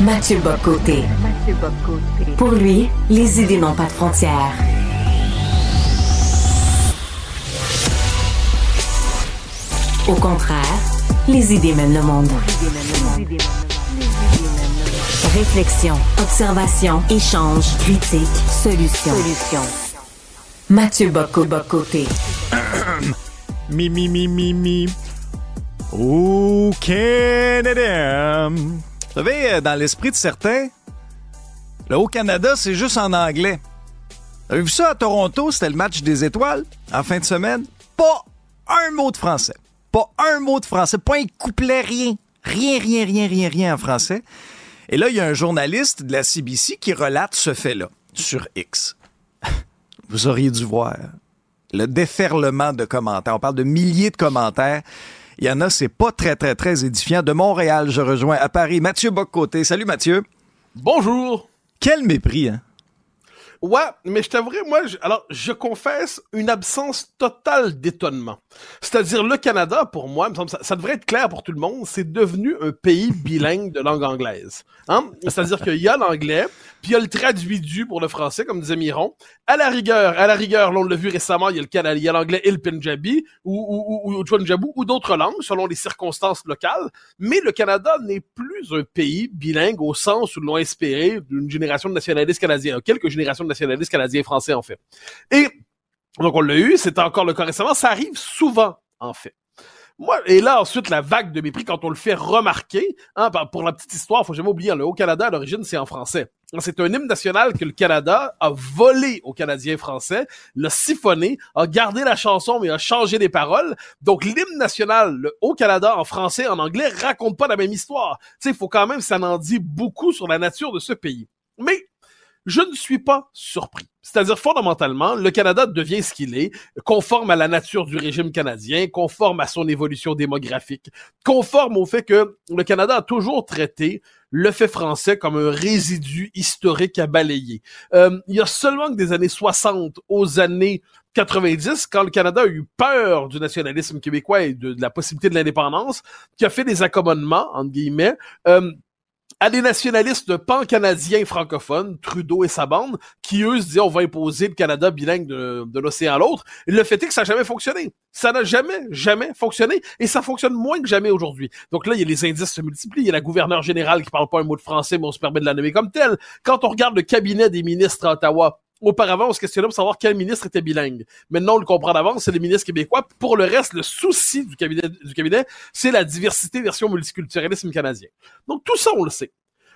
Mathieu Bocoté. Pour lui, les idées n'ont pas de frontières. Au contraire, les idées mènent le monde. Réflexion, observation, échange, critique, solution. Solution. Mathieu Bocoté. Mi, mi, mi, mi, mi. Au Canada. Vous savez, euh, dans l'esprit de certains, le Haut-Canada, c'est juste en anglais. Vous avez vu ça à Toronto? C'était le match des étoiles en fin de semaine. Pas un mot de français. Pas un mot de français. Pas un couplet, rien. Rien, rien, rien, rien, rien en français. Et là, il y a un journaliste de la CBC qui relate ce fait-là sur X. Vous auriez dû voir le déferlement de commentaires. On parle de milliers de commentaires. Il y en a, c'est pas très, très, très édifiant. De Montréal, je rejoins à Paris Mathieu Boccoté. Salut Mathieu. Bonjour. Quel mépris, hein? Ouais, mais je t'avouerai, moi, je, alors, je confesse une absence totale d'étonnement. C'est-à-dire, le Canada, pour moi, ça, devrait être clair pour tout le monde, c'est devenu un pays bilingue de langue anglaise. Hein? C'est-à-dire qu'il y a l'anglais, puis il y a le traduit du pour le français, comme disait Miron. À la rigueur, à la rigueur, l'on l'a vu récemment, il y a le Canada, il y a l'anglais et le Punjabi, ou, ou, ou, ou ou d'autres langues, selon les circonstances locales. Mais le Canada n'est plus un pays bilingue au sens où l'on espéré d'une génération de nationalistes canadiens, quelques générations de nationalistes canadiens et français, en fait. Et donc, on l'a eu, c'est encore le cas récemment, ça arrive souvent, en fait. Moi, et là, ensuite, la vague de mépris, quand on le fait remarquer, hein, pour la petite histoire, faut jamais oublier, hein, le Haut-Canada, à l'origine, c'est en français. C'est un hymne national que le Canada a volé aux Canadiens français, l'a siphonné, a gardé la chanson, mais a changé les paroles. Donc, l'hymne national, le Haut-Canada, en français, en anglais, raconte pas la même histoire. Tu sais, faut quand même, ça en dit beaucoup sur la nature de ce pays. Mais, je ne suis pas surpris. C'est-à-dire, fondamentalement, le Canada devient ce qu'il est, conforme à la nature du régime canadien, conforme à son évolution démographique, conforme au fait que le Canada a toujours traité le fait français comme un résidu historique à balayer. Euh, il y a seulement que des années 60 aux années 90, quand le Canada a eu peur du nationalisme québécois et de, la possibilité de l'indépendance, qui a fait des accommodements, entre guillemets, euh, à des nationalistes pan-canadiens francophones, Trudeau et sa bande, qui eux se disaient on va imposer le Canada bilingue de, de l'océan à l'autre. Le fait est que ça n'a jamais fonctionné. Ça n'a jamais, jamais fonctionné et ça fonctionne moins que jamais aujourd'hui. Donc là, il y a les indices se multiplient. Il y a la gouverneure générale qui parle pas un mot de français, mais on se permet de la nommer comme telle. Quand on regarde le cabinet des ministres à Ottawa, Auparavant, on se questionnait pour savoir quel ministre était bilingue. Maintenant, on le comprend d'avance, c'est le ministre québécois. Pour le reste, le souci du cabinet, c'est la diversité version multiculturalisme canadien. Donc, tout ça, on le sait.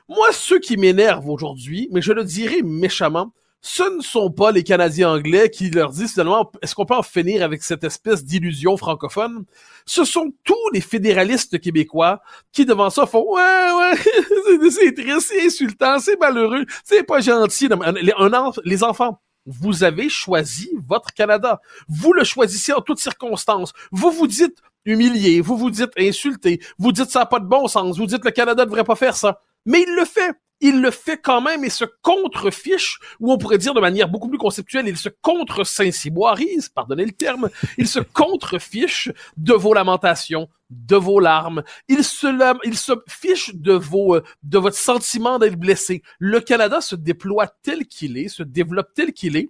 Moi, ceux qui m'énervent aujourd'hui, mais je le dirai méchamment, ce ne sont pas les Canadiens anglais qui leur disent finalement est-ce qu'on peut en finir avec cette espèce d'illusion francophone? Ce sont tous les fédéralistes québécois qui devant ça font ouais ouais c'est triste, c'est insultant, c'est malheureux, c'est pas gentil. Les, les enfants, vous avez choisi votre Canada. Vous le choisissez en toutes circonstances. Vous vous dites humilié, vous vous dites insulté, vous dites ça n'a pas de bon sens, vous dites le Canada ne devrait pas faire ça. Mais il le fait il le fait quand même et se contrefiche, ou on pourrait dire de manière beaucoup plus conceptuelle, il se contre-saint-ciboirise, pardonnez le terme, il se contrefiche de vos lamentations, de vos larmes, il se, il se fiche de vos, euh, de votre sentiment d'être blessé. Le Canada se déploie tel qu'il est, se développe tel qu'il est,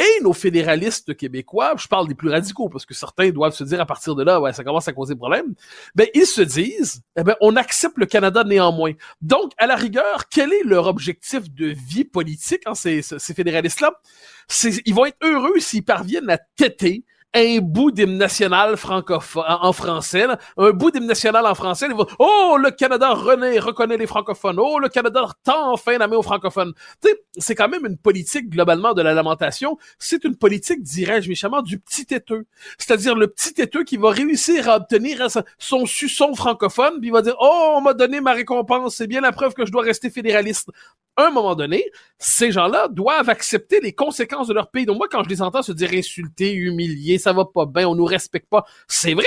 et nos fédéralistes québécois, je parle des plus radicaux parce que certains doivent se dire à partir de là, ouais, ça commence à causer problème. Ben ils se disent, eh ben on accepte le Canada néanmoins. Donc à la rigueur, quel est leur objectif de vie politique, hein, ces, ces fédéralistes-là? Ils vont être heureux s'ils parviennent à têter un bout d'hymne national francophone en français, un bout d'hymne national en français. Ils vont, oh, le Canada reconnaît les francophones. Oh, le Canada tend enfin la main aux francophones. C'est quand même une politique globalement de la lamentation. C'est une politique, dirais-je méchamment, du petit têteux. C'est-à-dire le petit têteux qui va réussir à obtenir son suçon francophone, puis il va dire, oh, on m'a donné ma récompense. C'est bien la preuve que je dois rester fédéraliste à un moment donné, ces gens-là doivent accepter les conséquences de leur pays. Donc moi, quand je les entends se dire insultés, humiliés, ça va pas bien, on nous respecte pas, c'est vrai.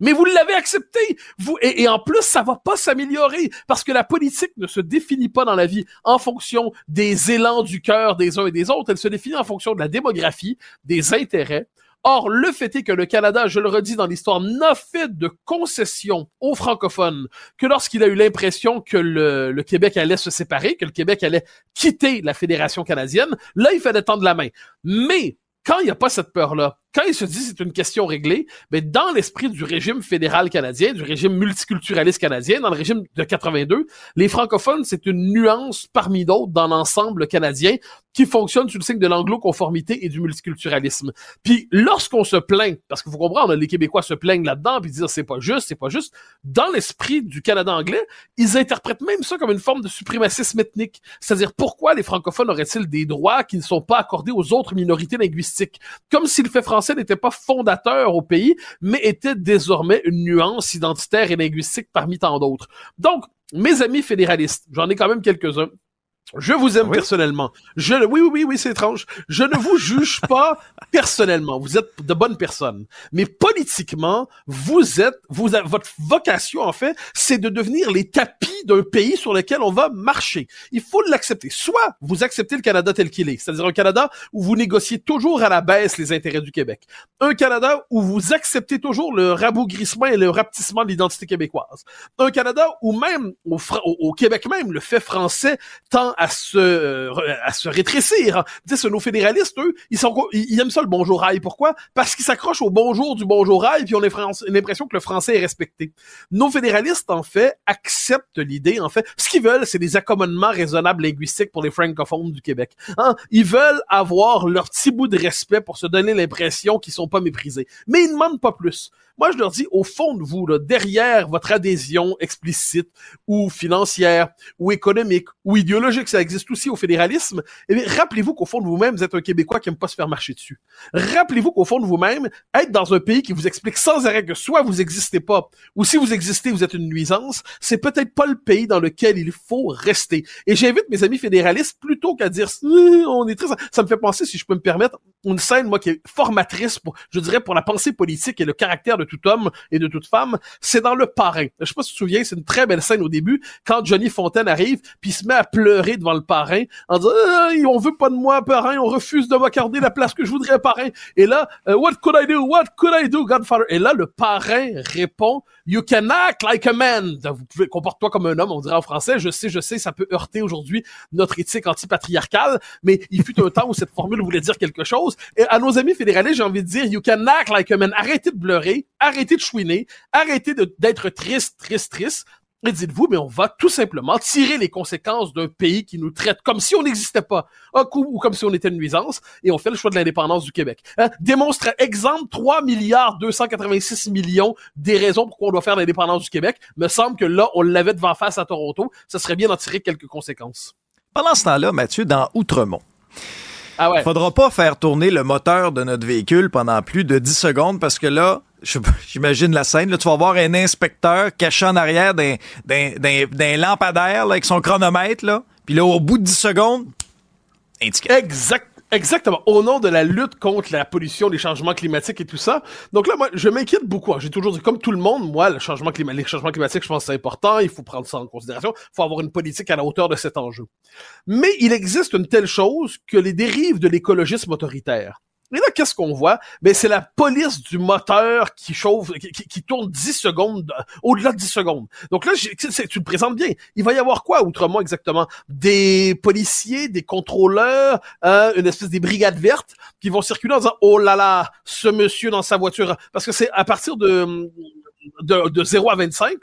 Mais vous l'avez accepté. Vous et, en plus, ça va pas s'améliorer parce que la politique ne se définit pas dans la vie en fonction des élans du cœur des uns et des autres. Elle se définit en fonction de la démographie, des intérêts, Or, le fait est que le Canada, je le redis dans l'histoire, n'a fait de concessions aux francophones que lorsqu'il a eu l'impression que le, le, Québec allait se séparer, que le Québec allait quitter la Fédération canadienne, là, il fallait tendre la main. Mais quand il n'y a pas cette peur-là, quand il se dit c'est une question réglée, mais ben, dans l'esprit du régime fédéral canadien, du régime multiculturaliste canadien, dans le régime de 82, les francophones, c'est une nuance parmi d'autres dans l'ensemble canadien qui fonctionne sous le signe de l'anglo-conformité et du multiculturalisme. Puis lorsqu'on se plaint, parce qu'il faut comprendre, les Québécois se plaignent là-dedans, puis disent c'est pas juste, c'est pas juste, dans l'esprit du Canada anglais, ils interprètent même ça comme une forme de suprémacisme ethnique. C'est-à-dire pourquoi les francophones auraient-ils des droits qui ne sont pas accordés aux autres minorités linguistiques? Comme si le fait français n'était pas fondateur au pays, mais était désormais une nuance identitaire et linguistique parmi tant d'autres. Donc, mes amis fédéralistes, j'en ai quand même quelques-uns, je vous aime personnellement. Je, oui, oui, oui, oui, c'est étrange. Je ne vous juge pas personnellement. Vous êtes de bonnes personnes. Mais politiquement, vous êtes, vous, votre vocation, en fait, c'est de devenir les tapis d'un pays sur lequel on va marcher. Il faut l'accepter. Soit vous acceptez le Canada tel qu'il est. C'est-à-dire un Canada où vous négociez toujours à la baisse les intérêts du Québec. Un Canada où vous acceptez toujours le rabougrissement et le rapetissement de l'identité québécoise. Un Canada où même, au, au Québec même, le fait français tend à se euh, à se rétrécir. Tu sais, nos fédéralistes, eux, ils sont ils aiment ça le bonjour rail. Pourquoi? Parce qu'ils s'accrochent au bonjour du bonjour rail, puis on a l'impression que le français est respecté. Nos fédéralistes, en fait, acceptent l'idée. En fait, ce qu'ils veulent, c'est des accommodements raisonnables linguistiques pour les francophones du Québec. Hein? Ils veulent avoir leur petit bout de respect pour se donner l'impression qu'ils sont pas méprisés. Mais ils ne demandent pas plus. Moi, je leur dis, au fond de vous, là, derrière votre adhésion explicite ou financière ou économique ou idéologique, ça existe aussi au fédéralisme, eh rappelez-vous qu'au fond de vous-même, vous êtes un Québécois qui aime pas se faire marcher dessus. Rappelez-vous qu'au fond de vous-même, être dans un pays qui vous explique sans arrêt que soit vous existez pas, ou si vous existez, vous êtes une nuisance, c'est peut-être pas le pays dans lequel il faut rester. Et j'invite mes amis fédéralistes, plutôt qu'à dire, euh, on est très, ça me fait penser, si je peux me permettre, une scène, moi, qui est formatrice pour, je dirais, pour la pensée politique et le caractère de tout homme et de toute femme, c'est dans Le Parrain. Je sais pas si tu te souviens, c'est une très belle scène au début, quand Johnny Fontaine arrive, puis il se met à pleurer devant le parrain, en disant ah, on veut pas de moi, parrain, on refuse de m'accorder la place que je voudrais, parrain. Et là, euh, what could I do? What could I do, Godfather? Et là, le parrain répond You can act like a man. Vous pouvez comporte-toi comme un homme, on dirait en français. Je sais, je sais, ça peut heurter aujourd'hui notre éthique antipatriarcale, mais il fut un temps où cette formule voulait dire quelque chose. Et à nos amis fédéralistes, j'ai envie de dire You can act like a man. Arrêtez de pleurer, arrêtez de chouiner, arrêtez d'être triste, triste, triste. Et dites-vous, mais on va tout simplement tirer les conséquences d'un pays qui nous traite comme si on n'existait pas, un coup ou comme si on était une nuisance, et on fait le choix de l'indépendance du Québec. Hein? Démonstre exemple 3 milliards 286 millions des raisons pourquoi on doit faire l'indépendance du Québec. Me semble que là, on l'avait devant face à Toronto. Ça serait bien d'en tirer quelques conséquences. Pendant ce temps-là, Mathieu, dans Outremont, ah ouais. Faudra pas faire tourner le moteur de notre véhicule pendant plus de 10 secondes parce que là, j'imagine la scène, là, tu vas voir un inspecteur caché en arrière d'un lampadaire avec son chronomètre, là. Puis là, au bout de 10 secondes, indiqué. Exact. Exactement. Au nom de la lutte contre la pollution, les changements climatiques et tout ça. Donc là, moi, je m'inquiète beaucoup. J'ai toujours dit, comme tout le monde, moi, le changement les changements climatiques, je pense que c'est important. Il faut prendre ça en considération. Il faut avoir une politique à la hauteur de cet enjeu. Mais il existe une telle chose que les dérives de l'écologisme autoritaire. Et là, qu'est-ce qu'on voit? Ben, c'est la police du moteur qui chauffe, qui, qui tourne 10 secondes, au-delà de 10 secondes. Donc là, tu le présentes bien. Il va y avoir quoi, autrement, exactement? Des policiers, des contrôleurs, euh, une espèce des brigades vertes qui vont circuler en disant, oh là là, ce monsieur dans sa voiture. Parce que c'est à partir de, de, de 0 à 25,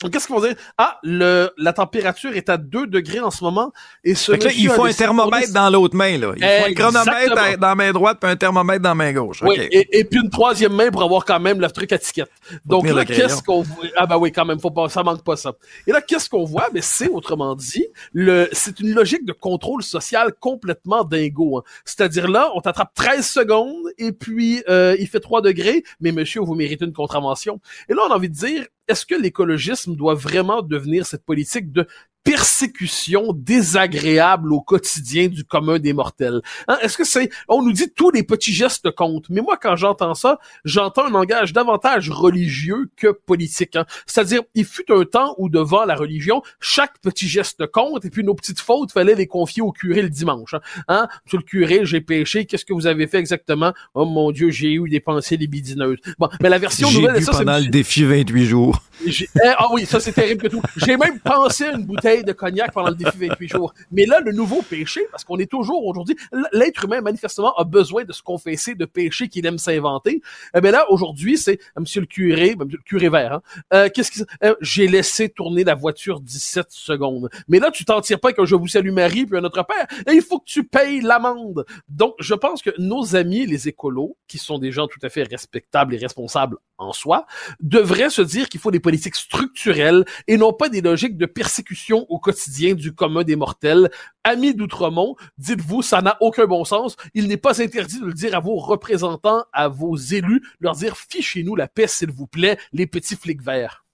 Qu'est-ce qu'ils vont dire? Ah, le, la température est à 2 degrés en ce moment. Et ce là, il faut un thermomètre dans l'autre main. Là. Il faut un chronomètre dans la main droite puis un thermomètre dans la main gauche. Oui, et, puis une troisième main pour avoir quand même le truc à ticket. Donc là, qu'est-ce qu'on voit? Ah bah oui, quand même, faut pas, ça manque pas ça. Et là, qu'est-ce qu'on voit? Mais c'est, autrement dit, le, c'est une logique de contrôle social complètement dingo. Hein. C'est-à-dire là, on t'attrape 13 secondes et puis euh, il fait 3 degrés, mais monsieur, vous méritez une contravention. Et là, on a envie de dire, est-ce que l'écologisme doit vraiment devenir cette politique de persécution désagréable au quotidien du commun des mortels. Hein, est-ce que c'est, on nous dit tous les petits gestes comptent, mais moi quand j'entends ça, j'entends un langage davantage religieux que politique. Hein. C'est-à-dire, il fut un temps où devant la religion, chaque petit geste compte, et puis nos petites fautes, fallait les confier au curé le dimanche. Hein, hein? Monsieur le curé, j'ai péché, qu'est-ce que vous avez fait exactement? Oh mon Dieu, j'ai eu des pensées libidineuses. Bon, mais la version nouvelle ça, c'est... pendant le défi 28 jours. Eh, ah oui, ça c'est terrible que tout. J'ai même pensé à une bouteille de cognac pendant le défi 28 jours. Mais là, le nouveau péché, parce qu'on est toujours aujourd'hui, l'être humain manifestement a besoin de se confesser de péché qu'il aime s'inventer. Eh bien là, aujourd'hui, c'est euh, Monsieur le curé, euh, Monsieur le curé vert. Hein, euh, qu'est-ce qui, j'ai laissé tourner la voiture 17 secondes. Mais là, tu t'en tires pas que je vous salue Marie puis un autre père. Et il faut que tu payes l'amende. Donc, je pense que nos amis, les écolos, qui sont des gens tout à fait respectables et responsables en soi, devraient se dire qu'il faut des politiques structurelles et non pas des logiques de persécution au quotidien du commun des mortels. Amis d'Outremont, dites-vous, ça n'a aucun bon sens. Il n'est pas interdit de le dire à vos représentants, à vos élus, leur dire fichez-nous la paix, s'il vous plaît, les petits flics verts.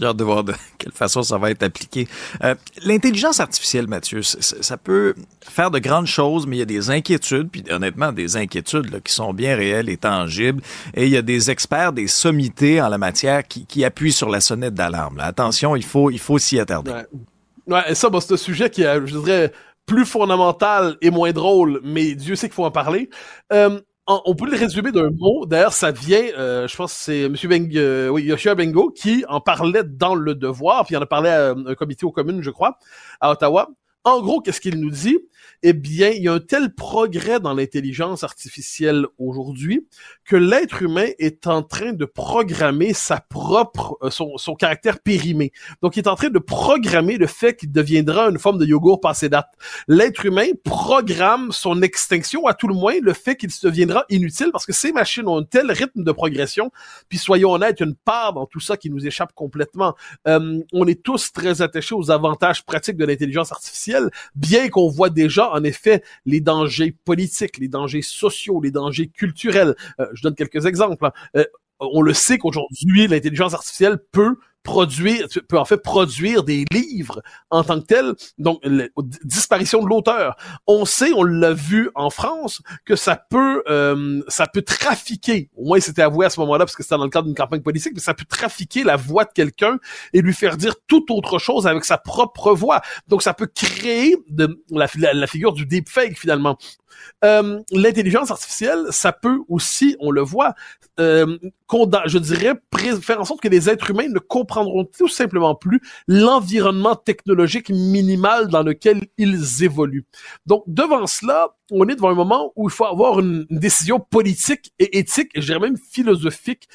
J'ai hâte de voir de quelle façon ça va être appliqué. Euh, L'intelligence artificielle, Mathieu, ça peut faire de grandes choses, mais il y a des inquiétudes, puis honnêtement, des inquiétudes là, qui sont bien réelles et tangibles. Et il y a des experts, des sommités en la matière qui, qui appuient sur la sonnette d'alarme. Attention, il faut, il faut s'y attarder. Ouais. Ouais, ça, bon, c'est un sujet qui est, je dirais, plus fondamental et moins drôle, mais Dieu sait qu'il faut en parler. Euh, on peut le résumer d'un mot. D'ailleurs, ça vient, euh, je pense que c'est M. Beng, euh, oui, Yoshua Bengo qui en parlait dans Le Devoir, puis il en a parlé à un comité aux communes, je crois, à Ottawa. En gros, qu'est-ce qu'il nous dit? eh bien, il y a un tel progrès dans l'intelligence artificielle aujourd'hui que l'être humain est en train de programmer sa propre, euh, son, son, caractère périmé. Donc, il est en train de programmer le fait qu'il deviendra une forme de yogourt passé date. L'être humain programme son extinction, à tout le moins le fait qu'il deviendra inutile parce que ces machines ont un tel rythme de progression, puis soyons honnêtes, une part dans tout ça qui nous échappe complètement. Euh, on est tous très attachés aux avantages pratiques de l'intelligence artificielle, bien qu'on voit déjà en effet les dangers politiques, les dangers sociaux, les dangers culturels. Euh, je donne quelques exemples. Hein. Euh, on le sait qu'aujourd'hui, l'intelligence artificielle peut produire, peut en fait produire des livres en tant que tel. Donc, disparition de l'auteur. On sait, on l'a vu en France, que ça peut, euh, ça peut trafiquer. Au moins, c'était avoué à ce moment-là parce que c'était dans le cadre d'une campagne politique, mais ça peut trafiquer la voix de quelqu'un et lui faire dire tout autre chose avec sa propre voix. Donc, ça peut créer de, la figure du deepfake finalement. Euh, L'intelligence artificielle, ça peut aussi, on le voit, euh, je dirais, faire en sorte que les êtres humains ne comprendront tout simplement plus l'environnement technologique minimal dans lequel ils évoluent. Donc, devant cela, on est devant un moment où il faut avoir une, décision politique et éthique, et je dirais même philosophique,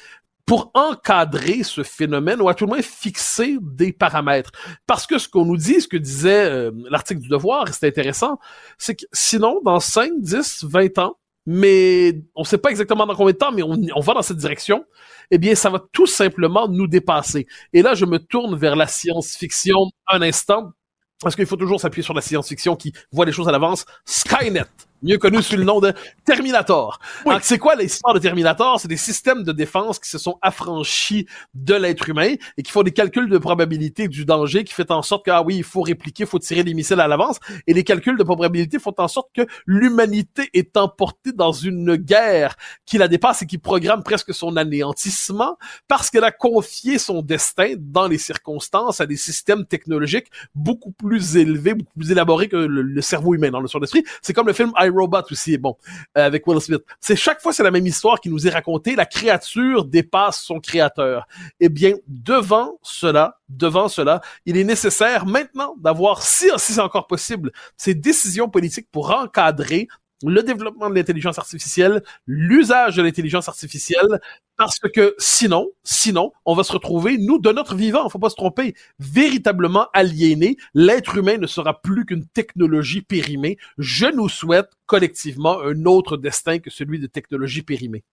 pour encadrer ce phénomène ou à tout le moins fixer des paramètres. Parce que ce qu'on nous dit, ce que disait euh, l'article du Devoir, et c'est intéressant, c'est que sinon, dans 5, 10, 20 ans, mais on ne sait pas exactement dans combien de temps, mais on, on va dans cette direction, eh bien, ça va tout simplement nous dépasser. Et là, je me tourne vers la science-fiction un instant, parce qu'il faut toujours s'appuyer sur la science-fiction qui voit les choses à l'avance. Skynet mieux connu sous le nom de Terminator. c'est quoi l'histoire de Terminator? C'est des systèmes de défense qui se sont affranchis de l'être humain et qui font des calculs de probabilité du danger qui fait en sorte que, ah oui, il faut répliquer, il faut tirer des missiles à l'avance. Et les calculs de probabilité font en sorte que l'humanité est emportée dans une guerre qui la dépasse et qui programme presque son anéantissement parce qu'elle a confié son destin dans les circonstances à des systèmes technologiques beaucoup plus élevés, beaucoup plus élaborés que le, cerveau humain dans le son d'esprit. C'est comme le film Robot aussi bon euh, avec Will Smith. C'est chaque fois c'est la même histoire qui nous est racontée. La créature dépasse son créateur. Eh bien, devant cela, devant cela, il est nécessaire maintenant d'avoir, si, si c'est encore possible, ces décisions politiques pour encadrer le développement de l'intelligence artificielle, l'usage de l'intelligence artificielle, parce que sinon, sinon, on va se retrouver, nous, de notre vivant, faut pas se tromper, véritablement aliénés. L'être humain ne sera plus qu'une technologie périmée. Je nous souhaite collectivement un autre destin que celui de technologie périmée.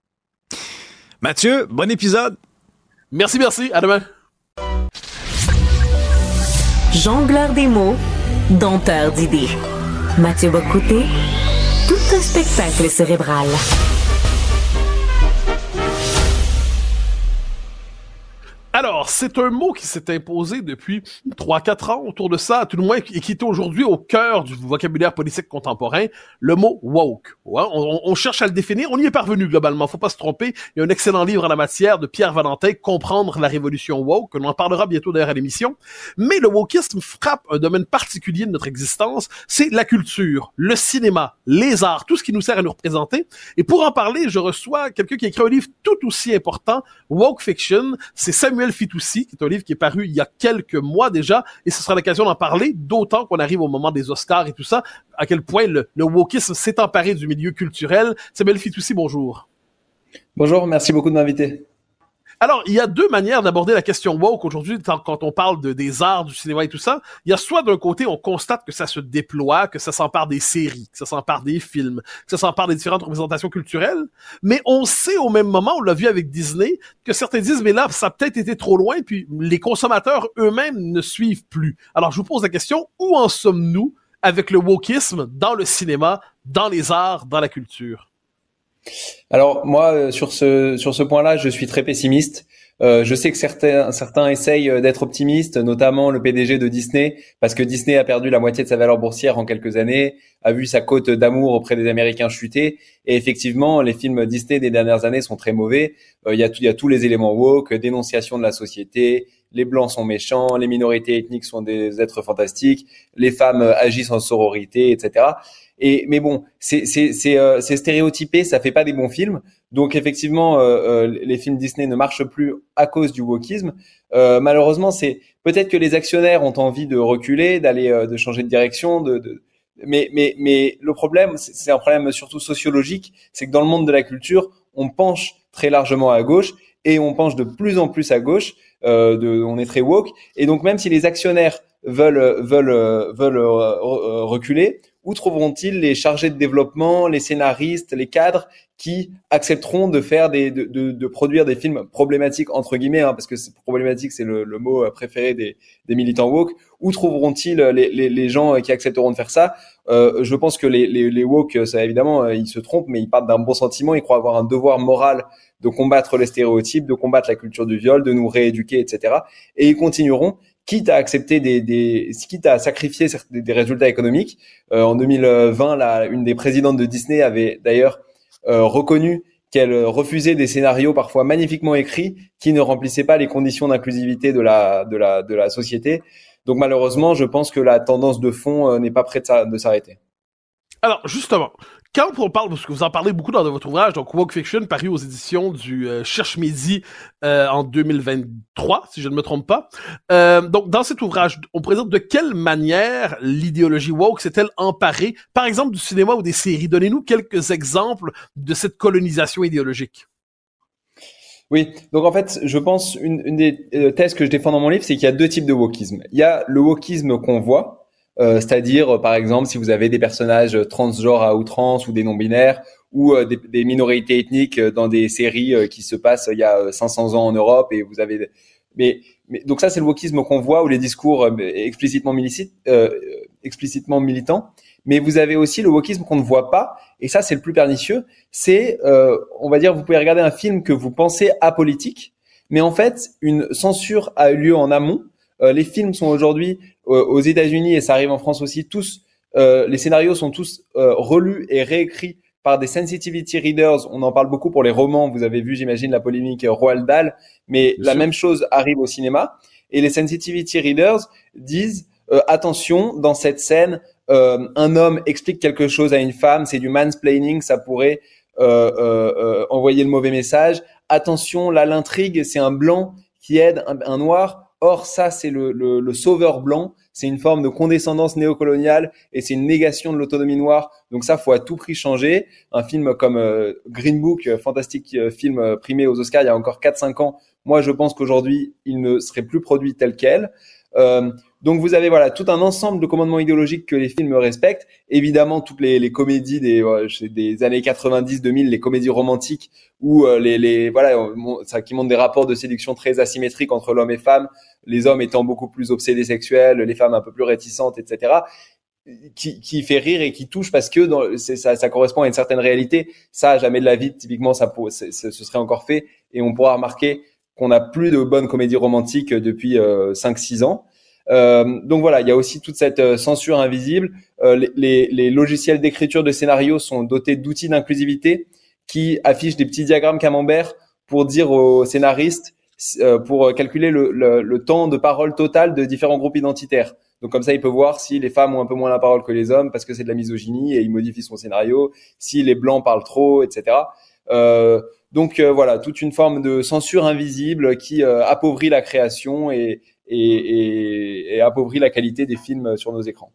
Mathieu, bon épisode. Merci, merci. À demain. Jongleur des mots, dompteur d'idées. Mathieu Bocoté, un spectacle cérébral. Alors, c'est un mot qui s'est imposé depuis 3-4 ans autour de ça, tout le moins, et qui est aujourd'hui au cœur du vocabulaire politique contemporain, le mot woke. on, on, cherche à le définir, on y est parvenu globalement, faut pas se tromper. Il y a un excellent livre en la matière de Pierre Valentin, Comprendre la révolution woke, l'on en parlera bientôt d'ailleurs à l'émission. Mais le wokisme frappe un domaine particulier de notre existence, c'est la culture, le cinéma, les arts, tout ce qui nous sert à nous représenter. Et pour en parler, je reçois quelqu'un qui a écrit un livre tout aussi important, Woke Fiction. C'est Samuel Fitoussi, qui est un livre qui est paru il y a quelques mois déjà, et ce sera l'occasion d'en parler, d'autant qu'on arrive au moment des Oscars et tout ça, à quel point le, le wokisme s'est emparé du milieu culturel. Samuel Fitoussi, bonjour. Bonjour, merci beaucoup de m'inviter. Alors, il y a deux manières d'aborder la question woke aujourd'hui quand on parle de, des arts, du cinéma et tout ça. Il y a soit d'un côté, on constate que ça se déploie, que ça s'empare des séries, que ça s'empare des films, que ça s'empare des différentes représentations culturelles, mais on sait au même moment, on l'a vu avec Disney, que certains disent, mais là, ça a peut-être été trop loin, puis les consommateurs eux-mêmes ne suivent plus. Alors, je vous pose la question, où en sommes-nous avec le wokisme dans le cinéma, dans les arts, dans la culture? Alors moi, euh, sur ce sur ce point-là, je suis très pessimiste. Euh, je sais que certains certains essayent euh, d'être optimistes, notamment le PDG de Disney, parce que Disney a perdu la moitié de sa valeur boursière en quelques années, a vu sa cote d'amour auprès des Américains chuter, et effectivement, les films Disney des dernières années sont très mauvais. Il y a y a tous les éléments woke, dénonciation de la société, les blancs sont méchants, les minorités ethniques sont des êtres fantastiques, les femmes agissent en sororité, etc. Et mais bon, c'est euh, stéréotypé, ça fait pas des bons films. Donc effectivement, euh, euh, les films Disney ne marchent plus à cause du wokisme. malheureusement, c'est peut-être que les actionnaires ont envie de reculer, d'aller de changer de direction, de, de mais mais mais le problème, c'est un problème surtout sociologique, c'est que dans le monde de la culture, on penche très largement à gauche et on penche de plus en plus à gauche. Euh, de, on est très woke. Et donc même si les actionnaires veulent veulent veulent reculer, où trouveront-ils les chargés de développement, les scénaristes, les cadres qui accepteront de faire des, de, de, de produire des films problématiques entre guillemets, hein, parce que problématique, c'est le, le, mot préféré des, des militants woke. Où trouveront-ils les, les, les, gens qui accepteront de faire ça? Euh, Je pense que les, les, les woke, ça évidemment, ils se trompent, mais ils partent d'un bon sentiment. Ils croient avoir un devoir moral de combattre les stéréotypes, de combattre la culture du viol, de nous rééduquer, etc. Et ils continueront quitte à accepter des, des quitte à sacrifier des résultats économiques. Euh, en 2020, la, une des présidentes de Disney avait d'ailleurs euh, reconnu qu'elle refusait des scénarios parfois magnifiquement écrits qui ne remplissaient pas les conditions d'inclusivité de la, de, la, de la société. Donc malheureusement, je pense que la tendance de fond euh, n'est pas prête de s'arrêter. Alors justement, quand on parle, parce que vous en parlez beaucoup dans votre ouvrage, donc Woke Fiction, paru aux éditions du euh, Cherche Midi euh, en 2023, si je ne me trompe pas. Euh, donc, dans cet ouvrage, on présente de quelle manière l'idéologie woke s'est-elle emparée, par exemple, du cinéma ou des séries? Donnez-nous quelques exemples de cette colonisation idéologique. Oui, donc en fait, je pense une, une des thèses que je défends dans mon livre, c'est qu'il y a deux types de wokisme. Il y a le wokisme qu'on voit, euh, c'est-à-dire par exemple si vous avez des personnages transgenres à outrance ou des non-binaires ou euh, des, minorités ethniques dans des séries qui se passent il y a 500 ans en Europe et vous avez mais, mais donc ça c'est le wokisme qu'on voit ou les discours explicitement euh, explicitement militants. Mais vous avez aussi le wokisme qu'on ne voit pas et ça c'est le plus pernicieux. C'est on va dire vous pouvez regarder un film que vous pensez apolitique mais en fait une censure a eu lieu en amont. Les films sont aujourd'hui aux États-Unis et ça arrive en France aussi, tous euh, les scénarios sont tous euh, relus et réécrits par des sensitivity readers. On en parle beaucoup pour les romans. Vous avez vu, j'imagine, la polémique Roald Dahl, mais la même chose arrive au cinéma. Et les sensitivity readers disent euh, attention, dans cette scène, un homme explique quelque chose à une femme, c'est du mansplaining, ça pourrait envoyer le mauvais message. Attention, là l'intrigue, c'est un blanc qui aide un noir Or, ça, c'est le, le, sauveur blanc. C'est une forme de condescendance néocoloniale et c'est une négation de l'autonomie noire. Donc ça, faut à tout prix changer. Un film comme euh, Green Book, euh, fantastique euh, film primé aux Oscars il y a encore 4-5 ans. Moi, je pense qu'aujourd'hui, il ne serait plus produit tel quel. Donc vous avez voilà tout un ensemble de commandements idéologiques que les films respectent. Évidemment toutes les, les comédies des, des années 90-2000, les comédies romantiques euh, les, les voilà ça qui montrent des rapports de séduction très asymétriques entre l'homme et femme, les hommes étant beaucoup plus obsédés sexuels, les femmes un peu plus réticentes, etc. Qui, qui fait rire et qui touche parce que dans, ça, ça correspond à une certaine réalité. Ça, jamais de la vie, typiquement, ça, ce serait encore fait et on pourra remarquer qu'on n'a plus de bonnes comédies romantiques depuis 5-6 ans. Euh, donc voilà, il y a aussi toute cette censure invisible. Euh, les, les, logiciels d'écriture de scénarios sont dotés d'outils d'inclusivité qui affichent des petits diagrammes camembert pour dire aux scénaristes, pour calculer le, le, le, temps de parole total de différents groupes identitaires. Donc comme ça, il peut voir si les femmes ont un peu moins la parole que les hommes parce que c'est de la misogynie et il modifie son scénario. Si les blancs parlent trop, etc. Euh, donc euh, voilà, toute une forme de censure invisible qui euh, appauvrit la création et, et, et, appauvrit la qualité des films sur nos écrans.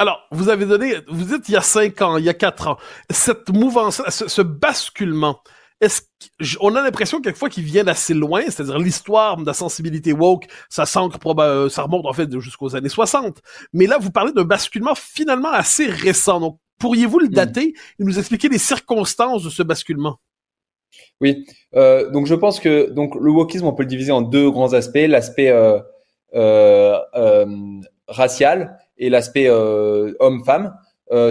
Alors, vous avez donné, vous dites il y a cinq ans, il y a quatre ans, cette mouvance, ce basculement, est-ce qu'on a l'impression quelquefois qu'il vient d'assez loin, c'est-à-dire l'histoire de la sensibilité woke, ça s'ancre euh, ça remonte en fait jusqu'aux années 60. Mais là, vous parlez d'un basculement finalement assez récent. Donc, pourriez-vous le hmm. dater et nous expliquer les circonstances de ce basculement? Oui, euh, donc je pense que donc le wokisme, on peut le diviser en deux grands aspects l'aspect euh, euh, euh racial et l'aspect homme-femme.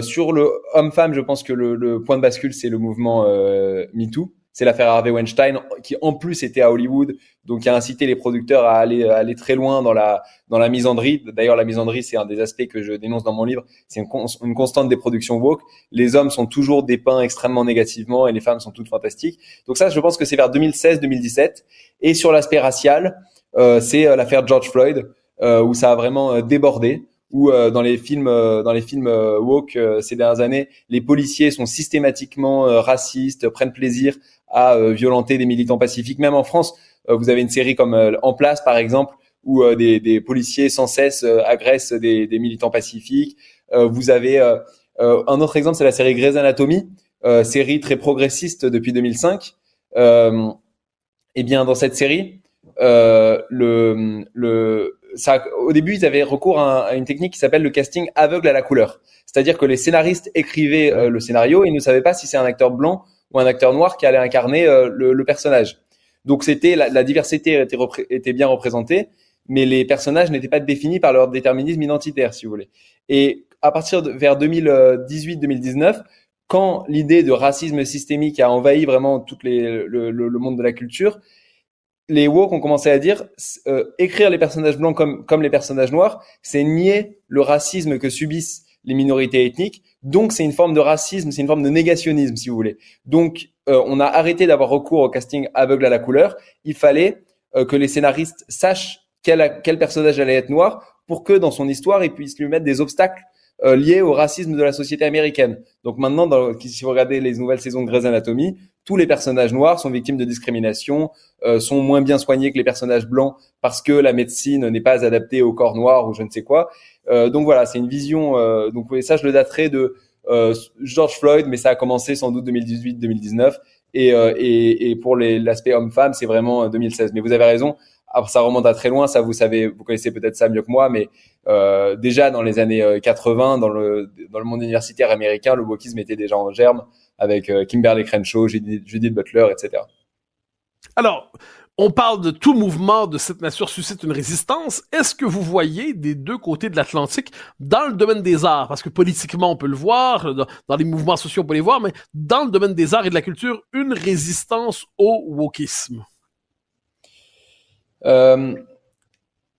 sur le homme-femme, je pense que le, le, point de bascule, c'est le mouvement MeToo c'est l'affaire Harvey Weinstein qui en plus était à Hollywood, donc qui a incité les producteurs à aller aller très loin dans la dans la misandrie. D'ailleurs, la misandrie, c'est un des aspects que je dénonce dans mon livre. C'est une, une, constante des productions woke. Les hommes sont toujours dépeints extrêmement négativement et les femmes sont toutes fantastiques. Donc ça, je pense que c'est vers 2016-2017. Et sur l'aspect racial, euh, c'est euh, l'affaire George Floyd euh, où ça a vraiment euh, débordé où euh, dans les films dans les films woke ces dernières années, les policiers sont systématiquement racistes, prennent plaisir à euh, violenter des militants pacifiques. Même en France, euh, vous avez une série comme euh, En place, par exemple, où des, des, policiers sans cesse agressent des, des, militants pacifiques. vous avez un autre exemple, c'est la série Grey's Anatomy, série très progressiste depuis 2005. Euh, et eh bien, dans cette série, euh, le, le, ça, au début, ils avaient recours à, une technique qui s'appelle le casting aveugle à la couleur. C'est-à-dire que les scénaristes écrivaient le scénario et ils ne savaient pas si c'est un acteur blanc ou un acteur noir qui allait incarner euh, le, le, personnage. Donc c'était la, la, diversité était, était, bien représentée, mais les personnages n'étaient pas définis par leur déterminisme identitaire, si vous voulez. Et à partir de vers 2018-2019, quand l'idée de racisme systémique a envahi vraiment tout les, le, le, monde de la culture, les woke ont commencé à dire euh, écrire les personnages blancs comme, comme les personnages noirs, c'est nier le racisme que subissent les minorités ethniques. Donc, c'est une forme de racisme, c'est une forme de négationnisme, si vous voulez. Donc, euh, on a arrêté d'avoir recours au casting aveugle à la couleur. Il fallait euh, que les scénaristes sachent quel, quel personnage allait être noir pour que dans son histoire, ils puissent lui mettre des obstacles euh, liés au racisme de la société américaine. Donc maintenant, dans, si vous regardez les nouvelles saisons de Grey's Anatomy, tous les personnages noirs sont victimes de discrimination, sont moins bien soignés que les personnages blancs parce que la médecine n'est pas adaptée au corps noir ou je ne sais quoi. Euh, donc voilà, c'est une vision. Euh, donc ça, je le daterai de euh, George Floyd, mais ça a commencé sans doute 2018-2019. Et, et, et, pour l'aspect homme-femme, c'est vraiment 2016. Mais vous avez raison. Ça remonte à très loin. Ça, vous savez, vous connaissez peut-être ça mieux que moi, mais euh, déjà dans les années 80, dans le dans le monde universitaire américain, le wokisme était déjà en germe avec Kimberly Crenshaw, Judith, Judith Butler, etc. Alors, on parle de tout mouvement de cette nature suscite une résistance. Est-ce que vous voyez des deux côtés de l'Atlantique dans le domaine des arts? Parce que politiquement, on peut le voir, dans les mouvements sociaux, on peut les voir, mais dans le domaine des arts et de la culture, une résistance au wokisme. Euh,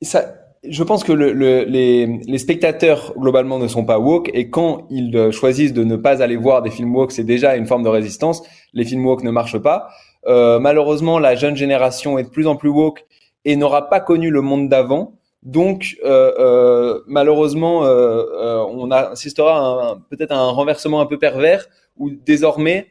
ça, je pense que le, les, spectateurs globalement ne sont pas woke et quand ils choisissent de ne pas aller voir des films woke, c'est déjà une forme de résistance. Les films woke ne marchent pas. Euh, malheureusement, la jeune génération est de plus en plus woke et n'aura pas connu le monde d'avant. Donc, euh, euh, malheureusement, on assistera peut-être à un renversement un peu pervers où désormais,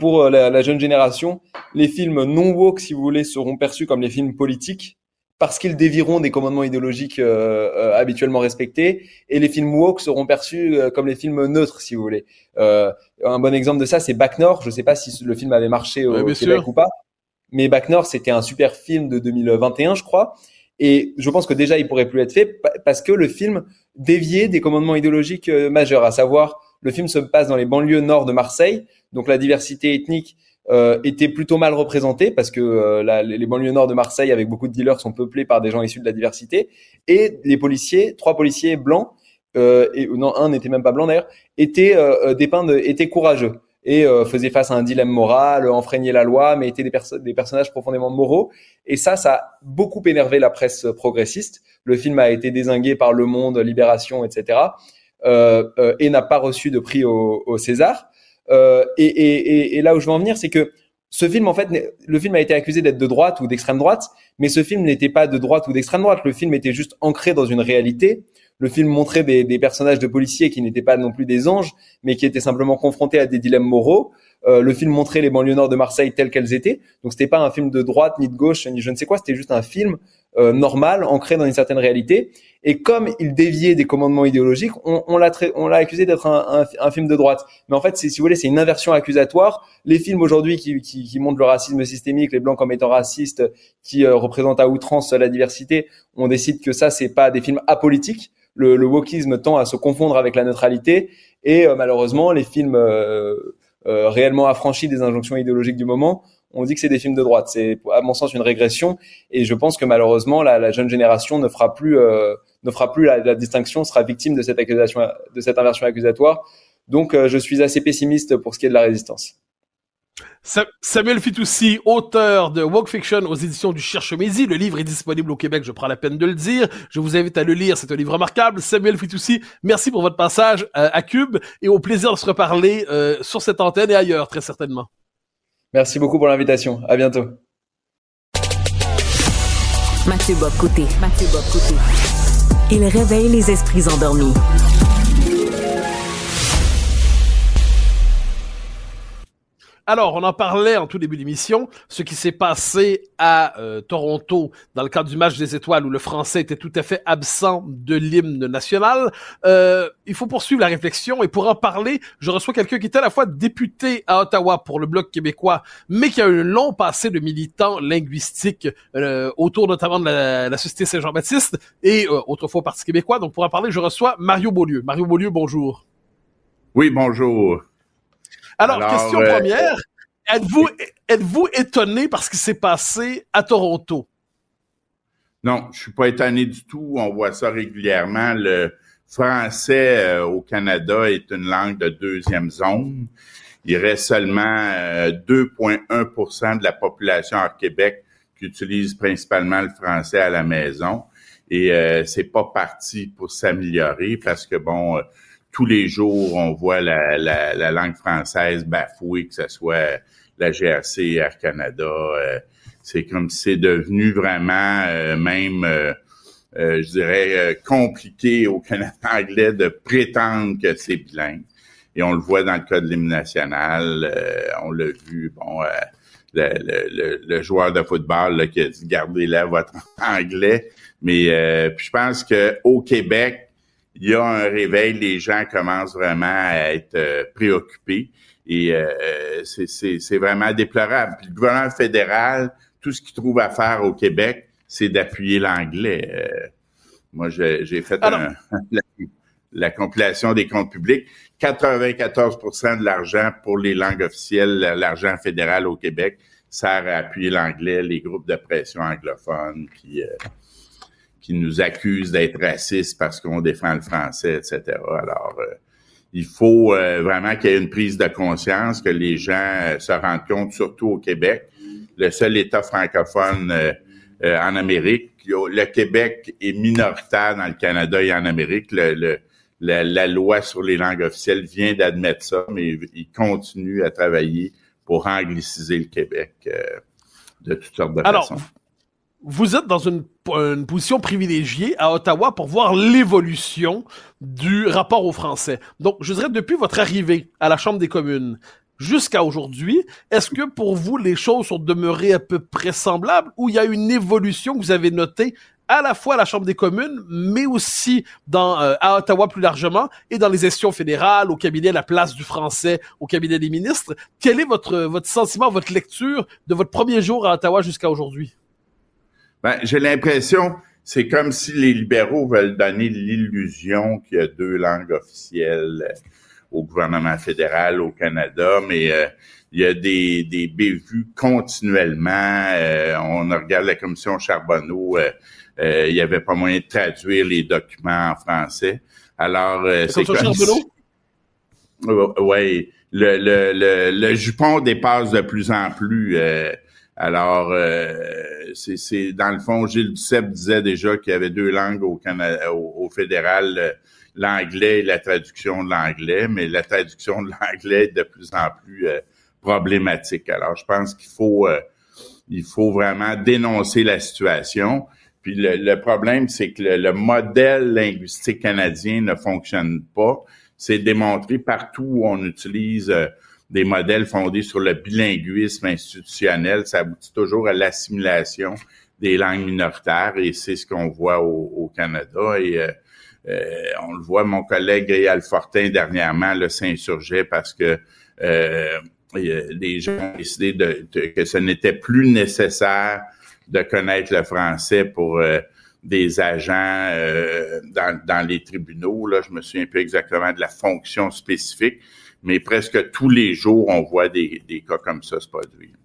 pour la, la, jeune génération, les films non woke, si vous voulez, seront perçus comme les films politiques parce qu'ils dévieront des commandements idéologiques euh, euh, habituellement respectés, et les films woke seront perçus euh, comme les films neutres, si vous voulez. un bon exemple de ça, c'est Back North. Je ne sais pas si le film avait marché au Québec ou pas, mais Back North, c'était un super film de 2021, je crois. Et je pense que déjà, il pourrait plus être fait parce que le film déviait des commandements idéologiques majeurs, à savoir le film se passe dans les banlieues nord de Marseille, donc la diversité ethnique euh, était plutôt mal représenté parce que euh, les banlieues nord de Marseille avec beaucoup de dealers sont peuplées par des gens issus de la diversité et les policiers, trois policiers blancs euh, et non un n'était même pas blanc d'ailleurs, étaient euh, dépeints de, étaient courageux et faisait face à un dilemme moral, enfreignait la loi, mais étaient des, des personnages profondément moraux. Et ça, ça a beaucoup énervé la presse progressiste. Le film a été désingué par Le Monde, Libération, etc. et n'a pas reçu de prix au, au César. Et, et, et, là où je veux en venir, c'est que ce film, en fait, le film a été accusé d'être de droite ou d'extrême droite, mais ce film n'était pas de droite ou d'extrême droite. Le film était juste ancré dans une réalité. Le film montrait des, des personnages de policiers qui n'étaient pas non plus des anges, mais qui étaient simplement confrontés à des dilemmes moraux. Euh, le film montrait les banlieues nord de Marseille telles qu'elles étaient. Donc c'était pas un film de droite ni de gauche ni je ne sais quoi. C'était juste un film euh, normal, ancré dans une certaine réalité. Et comme il déviait des commandements idéologiques, on, l'a on l'a accusé d'être un, un, un, film de droite. Mais en fait, si vous voulez, c'est une inversion accusatoire. Les films aujourd'hui qui, qui, qui, montrent le racisme systémique, les blancs comme étant racistes, qui euh, représentent à outrance la diversité, on décide que ça, c'est pas des films apolitiques. Le, le wokisme tend à se confondre avec la neutralité. Et euh, malheureusement, les films euh, réellement affranchis des injonctions idéologiques du moment on dit que c'est des films de droite. C'est à mon sens une régression et je pense que malheureusement la, la jeune génération ne fera plus euh, ne fera plus la, distinction, sera victime de cette accusation, de cette inversion accusatoire. Donc, euh, je suis assez pessimiste pour ce qui est de la résistance. Samuel Fitoussi, auteur de Walk Fiction aux éditions du Cherche Midi. Le livre est disponible au Québec, je prends la peine de le dire. Je vous invite à le lire, c'est un livre remarquable. Samuel Fitoussi, merci pour votre passage euh, à Cube et au plaisir de se reparler euh, sur cette antenne et ailleurs, très certainement. Merci beaucoup pour l'invitation. À bientôt. Mathieu Bob Mathieu Bob il réveille les esprits endormis. Alors, on en parlait en tout début d'émission, ce qui s'est passé à euh, Toronto dans le cadre du match des étoiles où le français était tout à fait absent de l'hymne national. Euh, il faut poursuivre la réflexion et pour en parler, je reçois quelqu'un qui est à la fois député à Ottawa pour le Bloc québécois, mais qui a un long passé de militant linguistique euh, autour notamment de la, Société Saint-Jean-Baptiste et autrefois au Parti québécois. Donc pour en parler, je reçois Mario Beaulieu. Mario Beaulieu, bonjour. Oui, bonjour. Alors, question première. Êtes-vous êtes-vous étonné par ce qui s'est passé à Toronto? Non, je suis pas étonné du tout. On voit ça régulièrement. Le français euh, au Canada est une langue de deuxième zone. Il reste seulement 2,1% euh, de la population hors Québec qui utilise principalement le français à la maison. Et euh, c'est pas parti pour s'améliorer parce que bon, tous les jours, on voit la, la, langue française bafouée, que ce soit la GRC, Air Canada. Euh, c'est comme si c'est devenu vraiment euh, même, euh, je dirais, compliqué au Canada anglais de prétendre que c'est bilingue. Et on le voit dans le cas de l'hymne national. on l'a vu, bon, le, joueur de football qui a dit gardez là votre anglais. Mais je pense que au Québec, il y a un réveil, les gens commencent vraiment à être euh, préoccupés et euh, c'est vraiment déplorable. le gouvernement fédéral, tout ce qu'il trouve à faire au Québec, c'est d'appuyer l'anglais. Euh, moi, j'ai fait la, compilation des comptes publics. 94% de l'argent pour les langues officielles, l'argent fédéral au Québec, sert à appuyer l'anglais, les groupes de pression anglophones, puis qui nous accusent d'être racistes parce qu'on défend le français, etc. Alors, euh, il faut euh, vraiment qu'il y ait une prise de conscience, que les gens euh, se rendent compte, surtout au Québec, le seul État francophone en Amérique. Le Québec est minoritaire dans le Canada et en Amérique. Le, la, loi sur les langues officielles vient d'admettre ça, mais il continue à travailler pour angliciser le Québec de toutes sortes de façons vous êtes dans une, position privilégiée à Ottawa pour voir l'évolution du rapport aux Français. Donc, je dirais, depuis votre arrivée à la Chambre des communes jusqu'à aujourd'hui, est-ce que pour vous, les choses sont demeurées à peu près semblables ou il y a une évolution que vous avez notée à la fois à la Chambre des communes, mais aussi dans, euh, à Ottawa plus largement, et dans les gestions fédérales, au cabinet La Place du Français, au cabinet des ministres? Quel est votre, votre sentiment, votre lecture de votre premier jour à Ottawa jusqu'à aujourd'hui? Ben, j'ai l'impression, c'est comme si les libéraux veulent donner l'illusion qu'il y a deux langues officielles euh, au gouvernement fédéral au Canada, mais euh, il y a des, des bévues continuellement. Euh, on regarde la commission Charbonneau, il y avait pas moyen de traduire les documents en français. Alors, c'est comme si... Oui, le, le, le, jupon dépasse de plus en plus. Euh, alors, euh, c'est dans le fond, Gilles Duceppe disait déjà qu'il y avait deux langues au, Canada, au, fédéral, l'anglais et la traduction de l'anglais, mais la traduction de l'anglais est de plus en plus problématique. Alors, je pense qu'il faut, il faut vraiment dénoncer la situation. Puis le, problème, c'est que le, modèle linguistique canadien ne fonctionne pas. C'est démontré partout où on utilise euh, des modèles fondés sur le bilinguisme institutionnel. Ça aboutit toujours à l'assimilation des langues minoritaires et c'est ce qu'on voit au, Canada. Et euh, euh, on le voit, mon collègue Réal Fortin dernièrement s'insurgeait parce que les gens ont décidé que ce n'était plus nécessaire de connaître le français pour euh, des agents euh, dans, dans, les tribunaux. Là, je me souviens plus exactement de la fonction spécifique, mais presque tous les jours, on voit des, des cas comme ça se produire.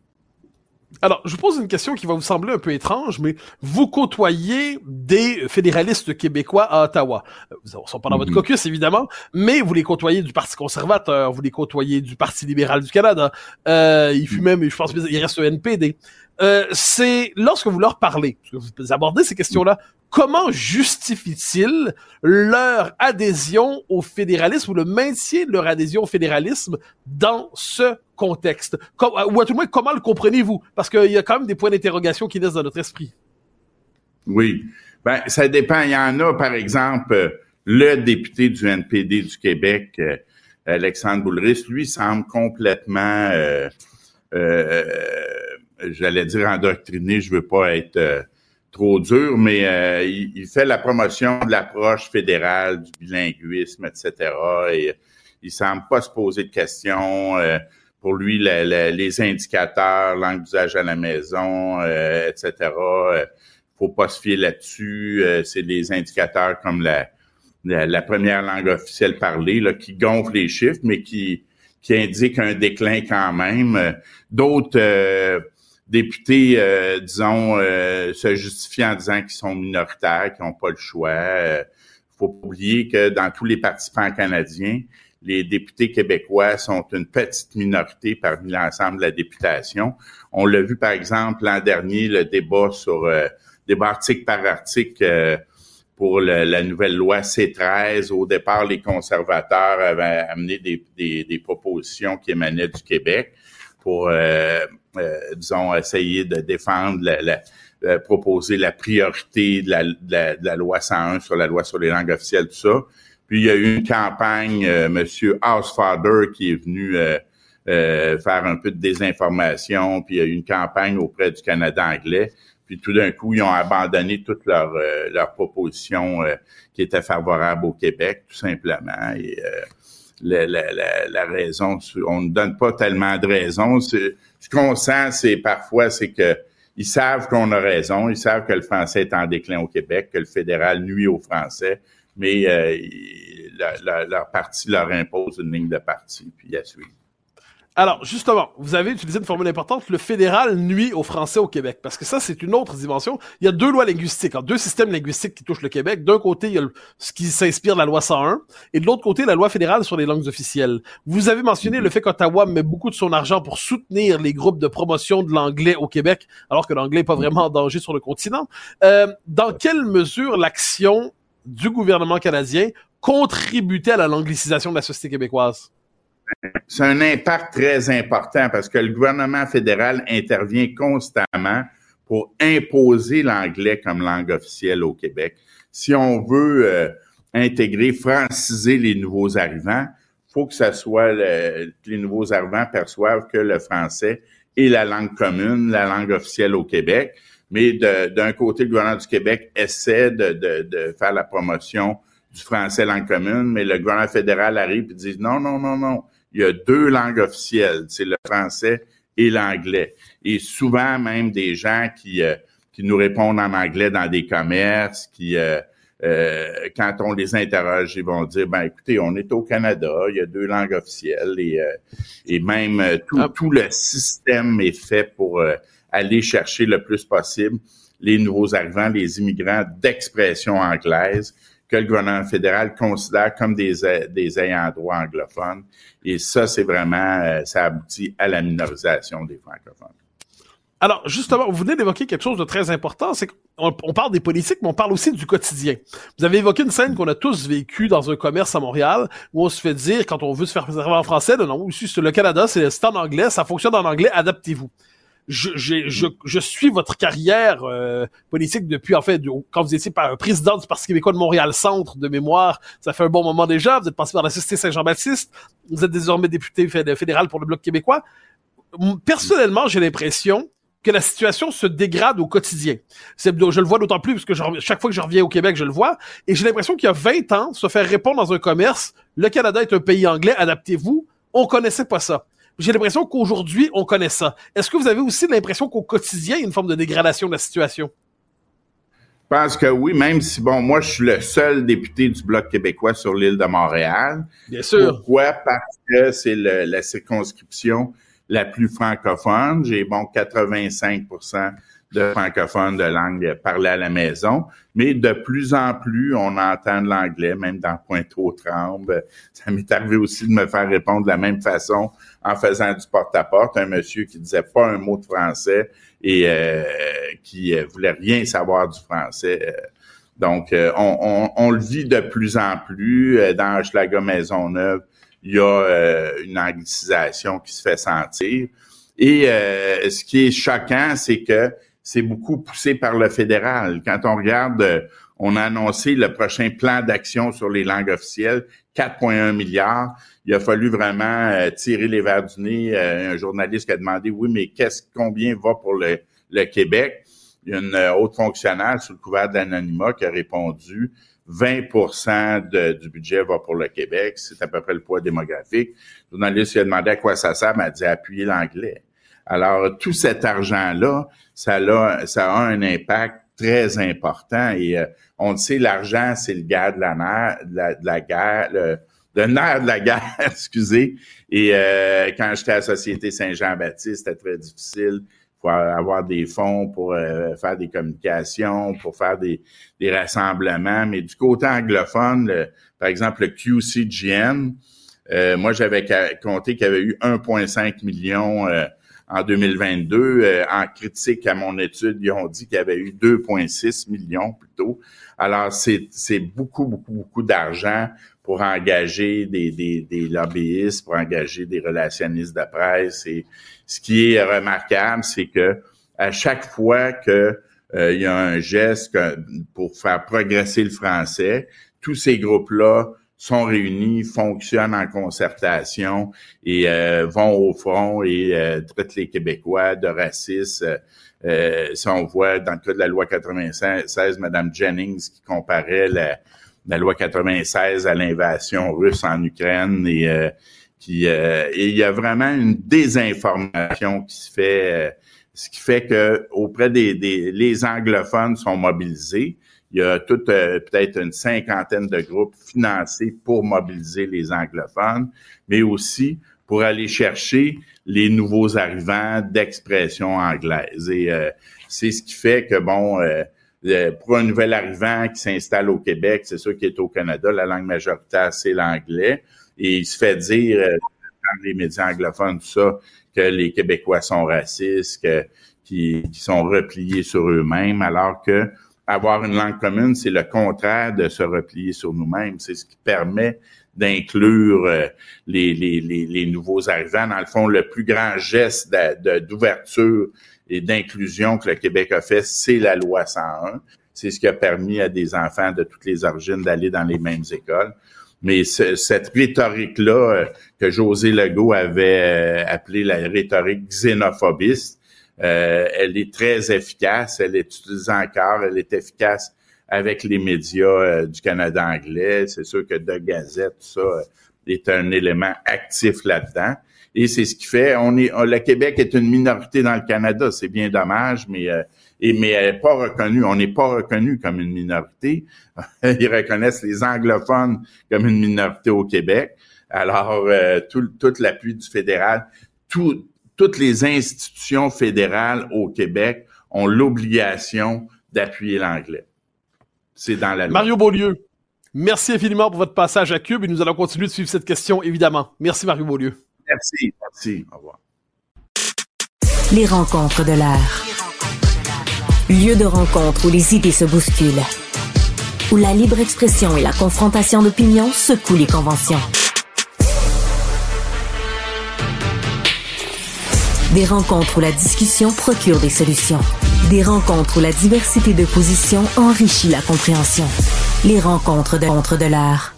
Alors, je vous pose une question qui va vous sembler un peu étrange, mais vous côtoyez des fédéralistes québécois à Ottawa. Ils sont pas dans votre mhm. caucus, évidemment, mais vous les côtoyez du Parti conservateur, vous les côtoyez du Parti libéral du Canada. Euh, il fut mhm. même, je pense, il reste au NPD. Euh, c'est lorsque vous leur parlez, vous abordez ces questions-là, comment justifient-ils leur adhésion au fédéralisme ou le maintien de leur adhésion au fédéralisme dans ce contexte? ou à tout le moins, comment le comprenez-vous? Parce qu'il y a quand même des points d'interrogation qui naissent dans notre esprit. Oui. Ben, ça dépend. Il y en a, par exemple, le député du NPD du Québec, euh, Alexandre Boulris, lui semble complètement euh, euh j'allais dire endoctriné, je veux pas être euh, trop dur, mais euh, il, fait la promotion de l'approche fédérale, du bilinguisme, etc. Et il semble pas se poser de questions. Euh, pour lui, les indicateurs, langue d'usage à la maison, etc. faut pas se fier là-dessus. c'est des indicateurs comme la, la, première langue officielle parlée là, qui gonfle les chiffres, mais qui qui indique un déclin quand même. D'autres députés, euh, disons, euh, se justifient en disant qu'ils sont minoritaires, qu'ils n'ont pas le choix. Euh, faut pas oublier que dans tous les participants canadiens, les députés québécois sont une petite minorité parmi l'ensemble de la députation. On l'a vu, par exemple, l'an dernier, le débat sur euh, débat article par article pour la nouvelle loi C13. Au départ, les conservateurs avaient amené des, des, des propositions qui émanaient du Québec pour euh, disons, essayer de défendre, la, euh, proposer la priorité de la, de, la, loi 101 sur la loi sur les langues officielles, tout ça. Puis il y a eu une campagne, euh, Monsieur Housefather qui est venu euh, faire un peu de désinformation, puis il y a eu une campagne auprès du Canada anglais. Puis tout d'un coup, ils ont abandonné toutes leurs leurs propositions qui étaient favorables au Québec, tout simplement. Et la, la, la, raison, on ne donne pas tellement de raisons. Ce qu'on sent, c'est parfois, c'est que ils savent qu'on a raison, ils savent que le français est en déclin au Québec, que le fédéral nuit au français, mais euh, leur parti leur impose une ligne de parti, puis à suivre. Alors, justement, vous avez utilisé une formule importante, le fédéral nuit aux Français au Québec, parce que ça, c'est une autre dimension. Il y a deux lois linguistiques, deux systèmes linguistiques qui touchent le Québec. D'un côté, il y a ce qui s'inspire de la loi 101, et de l'autre côté, la loi fédérale sur les langues officielles. Vous avez mentionné le fait qu'Ottawa met beaucoup de son argent pour soutenir les groupes de promotion de l'anglais au Québec, alors que l'anglais n'est pas vraiment en danger sur le continent. Euh, dans quelle mesure l'action du gouvernement canadien contribue-t-elle à l'anglicisation de la société québécoise? C'est un impact très important parce que le gouvernement fédéral intervient constamment pour imposer l'anglais comme langue officielle au Québec. Si on veut euh, intégrer, franciser les nouveaux arrivants, faut que ça soit le, les nouveaux arrivants perçoivent que le français est la langue commune, la langue officielle au Québec. Mais d'un côté, le gouvernement du Québec essaie de, de, de, faire la promotion du français langue commune, mais le gouvernement fédéral arrive et dit non, non, non, non il y a deux langues officielles, c'est le français et l'anglais. Et souvent même des gens qui, euh, qui nous répondent en anglais dans des commerces, qui euh, euh, quand on les interroge, ils vont dire ben écoutez, on est au Canada, il y a deux langues officielles et, et même tout, ah. tout le système est fait pour aller chercher le plus possible les nouveaux arrivants, les immigrants d'expression anglaise que le gouvernement fédéral considère comme des, des ayants droit anglophones. Et ça, c'est vraiment, euh, ça aboutit à la minorisation des francophones. Alors, justement, vous venez d'évoquer quelque chose de très important, c'est qu'on on parle des politiques, mais on parle aussi du quotidien. Vous avez évoqué une scène qu'on a tous vécue dans un commerce à Montréal, où on se fait dire, quand on veut se faire préserver en français, non, non, ici, le Canada, c'est en anglais, ça fonctionne en anglais, adaptez-vous. Je, je, je, suis votre carrière euh, politique depuis, en fait, quand vous étiez président du Parti québécois de Montréal-Centre, de mémoire, ça fait un bon moment déjà, vous êtes passé par la Société Saint-Jean-Baptiste, vous êtes désormais député fédéral pour le Bloc québécois. Personnellement, j'ai l'impression que la situation se dégrade au quotidien. je le vois d'autant plus parce que chaque fois que je reviens au Québec, je le vois. Et j'ai l'impression qu'il y a 20 ans, se faire répondre dans un commerce, le Canada est un pays anglais, adaptez-vous, on connaissait pas ça. J'ai l'impression qu'aujourd'hui, on connaît ça. Est-ce que vous avez aussi l'impression qu'au quotidien, il y a une forme de dégradation de la situation? Je pense que oui, même si, bon, moi, je suis le seul député du Bloc québécois sur l'île de Montréal. Bien sûr. Pourquoi? Parce que c'est la circonscription la plus francophone. J'ai bon 85% de francophones de langue parlée à la maison, mais de plus en plus, on entend de l'anglais, même dans Pointe-aux-Trembles. Ça m'est arrivé aussi de me faire répondre de la même façon en faisant du porte-à-porte. Un monsieur qui disait pas un mot de français et euh, qui euh, voulait rien savoir du français. Donc, euh, on, le vit de plus en plus dans Maison Maisonneuve il y a euh, une anglicisation qui se fait sentir. Et euh, ce qui est choquant, c'est que c'est beaucoup poussé par le fédéral. Quand on regarde, euh, on a annoncé le prochain plan d'action sur les langues officielles, 4,1 milliards. Il a fallu vraiment tirer les verres du nez. un journaliste qui a demandé, oui, mais qu'est-ce combien va pour le, Québec? Une haute fonctionnaire sous le couvert d'anonymat qui a répondu 20% du budget va pour le Québec. C'est à peu près le poids démographique. Le journaliste lui a demandé à quoi ça sert, mais a dit appuyer l'anglais. Alors, tout cet argent-là, ça a un impact très important. Et euh, on le sait, l'argent, c'est le gars de la, nerf, de la, de la guerre, le, le nerf de la guerre, excusez. Et euh, quand j'étais à la Société Saint-Jean-Baptiste, c'était très difficile pour avoir des fonds pour euh, faire des communications, pour faire des, des, rassemblements. Mais du côté anglophone, par exemple, le QCGN, euh, moi, j'avais compté qu'il y avait eu 1,5 million euh, en 2022. en critique à mon étude, ils ont dit qu'il y avait eu 2,6 millions plutôt. Alors, c'est beaucoup, beaucoup, beaucoup d'argent pour engager des, des, des, lobbyistes, pour engager des relationnistes de presse. Et ce qui est remarquable, c'est que à chaque fois que euh, y a un geste pour faire progresser le français, tous ces groupes-là sont réunis, fonctionnent en concertation et euh, vont au front et euh, traitent les Québécois de racistes. Euh, si on voit dans le cas de la loi 96, Mme Jennings qui comparait la, loi 96 à l'invasion russe en Ukraine et euh, qui euh, il y a vraiment une désinformation qui se fait, euh, ce qui fait que auprès des, des les anglophones sont mobilisés. Il y a toute peut-être une cinquantaine de groupes financés pour mobiliser les anglophones, mais aussi pour aller chercher les nouveaux arrivants d'expression anglaise. Et c'est ce qui fait que bon pour un nouvel arrivant qui s'installe au Québec, c'est sûr qu'il est au Canada, la langue majoritaire, c'est l'anglais. Et il se fait dire euh, dans les médias anglophones, tout ça, que les Québécois sont racistes, que, qui, sont repliés sur eux-mêmes, alors que avoir une langue commune, c'est le contraire de se replier sur nous-mêmes. C'est ce qui permet d'inclure euh, les, les, les, nouveaux arrivants. Dans le fond, le plus grand geste d'ouverture et d'inclusion que le Québec a fait, c'est la loi 101. C'est ce qui a permis à des enfants de toutes les origines d'aller dans les mêmes écoles. Mais cette rhétorique-là euh, que José Legault avait euh, appelée la rhétorique xénophobiste, euh, elle est très efficace, elle est utilisée encore, elle est efficace avec les médias du Canada anglais. C'est sûr que de Gazette, tout ça est un élément actif là-dedans. Et c'est ce qui fait, on est, le Québec est une minorité dans le Canada, c'est bien dommage, mais euh, mais elle n'est pas reconnue, on n'est pas reconnu comme une minorité. Ils reconnaissent les anglophones comme une minorité au Québec. Alors euh, tout, tout l'appui du fédéral, tout, toutes les institutions fédérales au Québec ont l'obligation d'appuyer l'anglais. C'est dans la loi. Mario Beaulieu, Merci infiniment pour votre passage à Cube et nous allons continuer de suivre cette question, évidemment. Merci, Mario Beaulieu. Merci, merci. Au revoir. Les rencontres de l'art. Lieu de rencontre où les idées se bousculent. Où la libre expression et la confrontation d'opinions secouent les conventions. Des rencontres où la discussion procure des solutions. Des rencontres où la diversité de positions enrichit la compréhension. Les rencontres de, rencontres de l'art.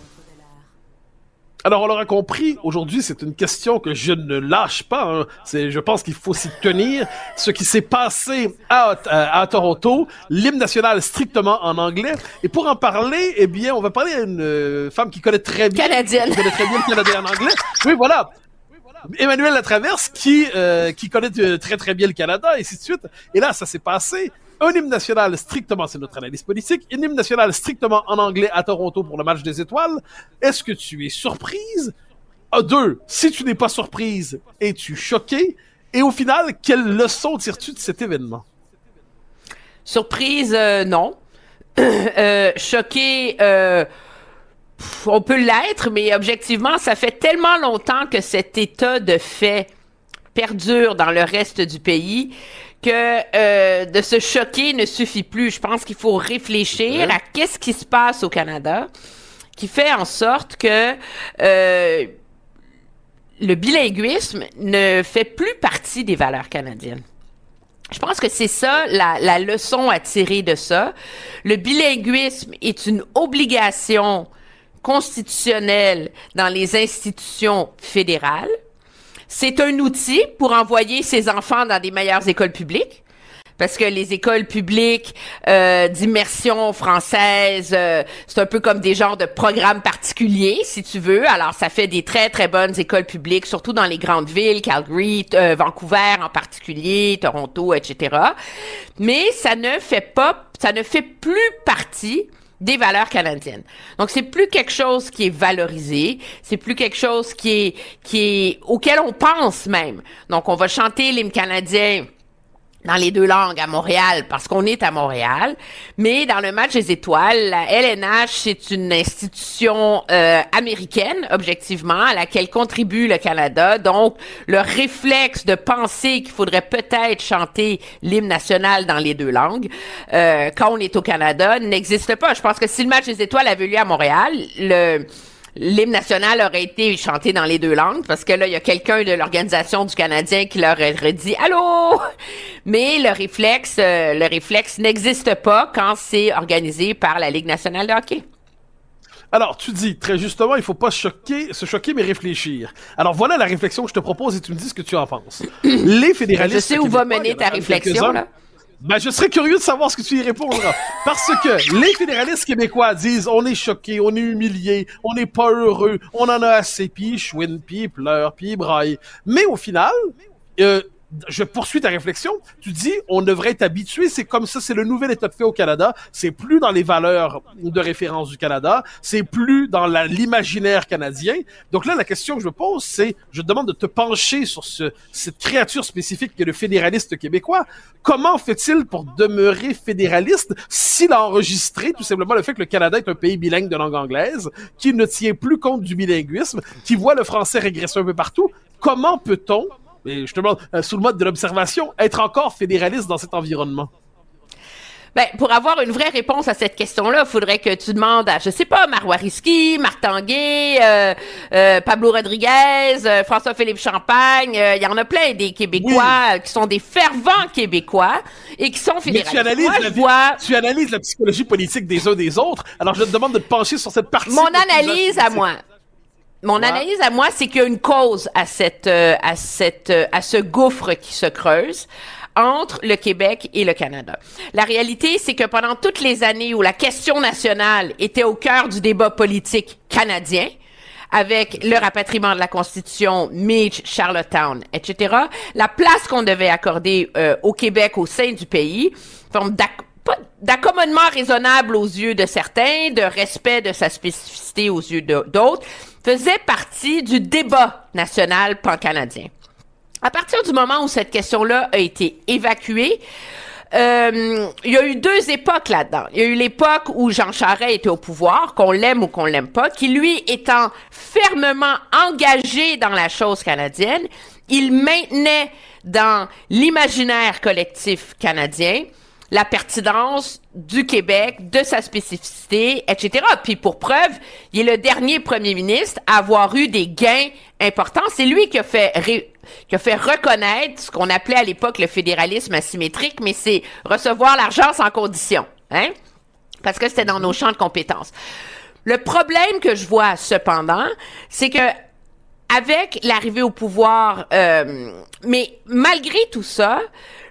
Alors, on l'aura compris, aujourd'hui, c'est une question que je ne lâche pas. Hein. C'est, je pense qu'il faut s'y tenir. Ce qui s'est passé à, à, à Toronto, l'hymne national strictement en anglais. Et pour en parler, eh bien, on va parler à une euh, femme qui connaît très bien... Canadienne. Qui connaît très bien le Canadien en anglais. Oui, voilà. Emmanuel Latraverse qui euh, qui connaît euh, très très bien le Canada et ainsi de suite. Et là, ça s'est passé. Un hymne national strictement, c'est notre analyse politique, un hymne national strictement en anglais à Toronto pour le match des étoiles. Est-ce que tu es surprise? Ah, deux, si tu n'es pas surprise, es-tu choquée? Et au final, quelle leçon tires-tu de cet événement? Surprise, euh, non. euh, choquée, euh, on peut l'être, mais objectivement, ça fait tellement longtemps que cet état de fait perdure dans le reste du pays que euh, de se choquer ne suffit plus. Je pense qu'il faut réfléchir à qu'est-ce qui se passe au Canada qui fait en sorte que euh, le bilinguisme ne fait plus partie des valeurs canadiennes. Je pense que c'est ça la, la leçon à tirer de ça. Le bilinguisme est une obligation constitutionnelle dans les institutions fédérales. C'est un outil pour envoyer ses enfants dans des meilleures écoles publiques. Parce que les écoles publiques euh, d'immersion française, euh, c'est un peu comme des genres de programmes particuliers, si tu veux. Alors, ça fait des très, très bonnes écoles publiques, surtout dans les grandes villes, Calgary, euh, Vancouver en particulier, Toronto, etc. Mais ça ne fait pas, ça ne fait plus partie des valeurs canadiennes. Donc c'est plus quelque chose qui est valorisé, c'est plus quelque chose qui est qui est auquel on pense même. Donc on va chanter l'hymne canadien dans les deux langues à Montréal parce qu'on est à Montréal, mais dans le match des étoiles, la LNH c'est une institution euh, américaine objectivement à laquelle contribue le Canada. Donc le réflexe de penser qu'il faudrait peut-être chanter l'hymne national dans les deux langues euh, quand on est au Canada n'existe pas. Je pense que si le match des étoiles avait lieu à Montréal, le l'hymne national aurait été chanté dans les deux langues parce que là, il y a quelqu'un de l'organisation du Canadien qui leur aurait dit allô. Mais le réflexe, euh, le réflexe n'existe pas quand c'est organisé par la Ligue nationale de hockey. Alors, tu dis très justement, il faut pas se choquer, se choquer, mais réfléchir. Alors voilà la réflexion que je te propose et tu me dis ce que tu en penses. Les fédéralistes. Je sais où va mener ta réflexion là. Ben, je serais curieux de savoir ce que tu y répondras. Parce que les fédéralistes québécois disent on est choqués, on est humiliés, on n'est pas heureux, on en a assez, puis ils chouinent, puis ils. Mais au final, euh, je poursuis ta réflexion. Tu dis, on devrait être habitué. C'est comme ça, c'est le nouvel état de fait au Canada. C'est plus dans les valeurs de référence du Canada. C'est plus dans l'imaginaire canadien. Donc là, la question que je me pose, c'est, je te demande de te pencher sur ce, cette créature spécifique que le fédéraliste québécois. Comment fait-il pour demeurer fédéraliste s'il a enregistré tout simplement le fait que le Canada est un pays bilingue de langue anglaise, qui ne tient plus compte du bilinguisme, qui voit le français régresser un peu partout? Comment peut-on te demande, euh, sous le mode de l'observation, être encore fédéraliste dans cet environnement? Ben, pour avoir une vraie réponse à cette question-là, il faudrait que tu demandes à, je sais pas, Marois Risky, Marc Tanguay, euh, euh, Pablo Rodriguez, euh, François-Philippe Champagne. Il y en a plein des Québécois qui sont des fervents Québécois et qui sont Mais fédéralistes. tu analyses, Moi, la vois tu analyses la psychologie politique des uns des autres. Alors, je te demande de te pencher sur cette partie. mon analyse à moi. Mon Ouais. analyse à moi, c'est qu'il y a une cause à cette, euh, à cette, euh, à ce gouffre qui se creuse entre le Québec et le Canada. La réalité, c'est que pendant toutes les années où la question nationale était au cœur du débat politique canadien, avec le rapatriement de la Constitution, Mitch, Charlottetown, etc., la place qu'on devait accorder euh, au Québec au sein du pays, forme d'accommodement raisonnable aux yeux de certains, de respect de sa spécificité aux yeux d'autres, faisait partie du débat national pan-canadien. À partir du moment où cette question-là a été évacuée, euh, il y a eu deux époques là-dedans. Il y a eu l'époque où Jean Charest était au pouvoir, qu'on l'aime ou qu'on l'aime pas, qui lui étant fermement engagé dans la chose canadienne, il maintenait dans l'imaginaire collectif canadien la pertinence du Québec, de sa spécificité, etc. Puis pour preuve, il est le dernier premier ministre à avoir eu des gains importants. C'est lui qui a fait qui a fait reconnaître ce qu'on appelait à l'époque le fédéralisme asymétrique, mais c'est recevoir l'argent sans condition, hein? Parce que c'était dans nos champs de compétences. Le problème que je vois cependant, c'est que avec l'arrivée au pouvoir, euh, mais malgré tout ça,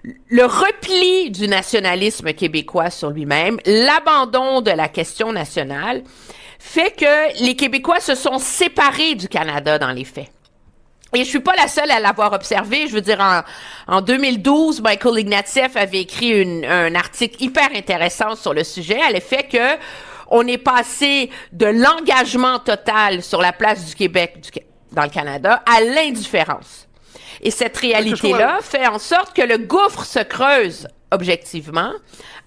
le repli du nationalisme québécois sur lui-même, l'abandon de la question nationale, fait que les Québécois se sont séparés du Canada dans les faits. Et je suis pas la seule à l'avoir observé. Je veux dire, en, en 2012, Michael Ignatieff avait écrit un article hyper intéressant sur le sujet, à l'effet que on est passé de l'engagement total sur la place du Québec dans le Canada à l'indifférence. Et cette réalité-là fait en sorte que le gouffre se creuse objectivement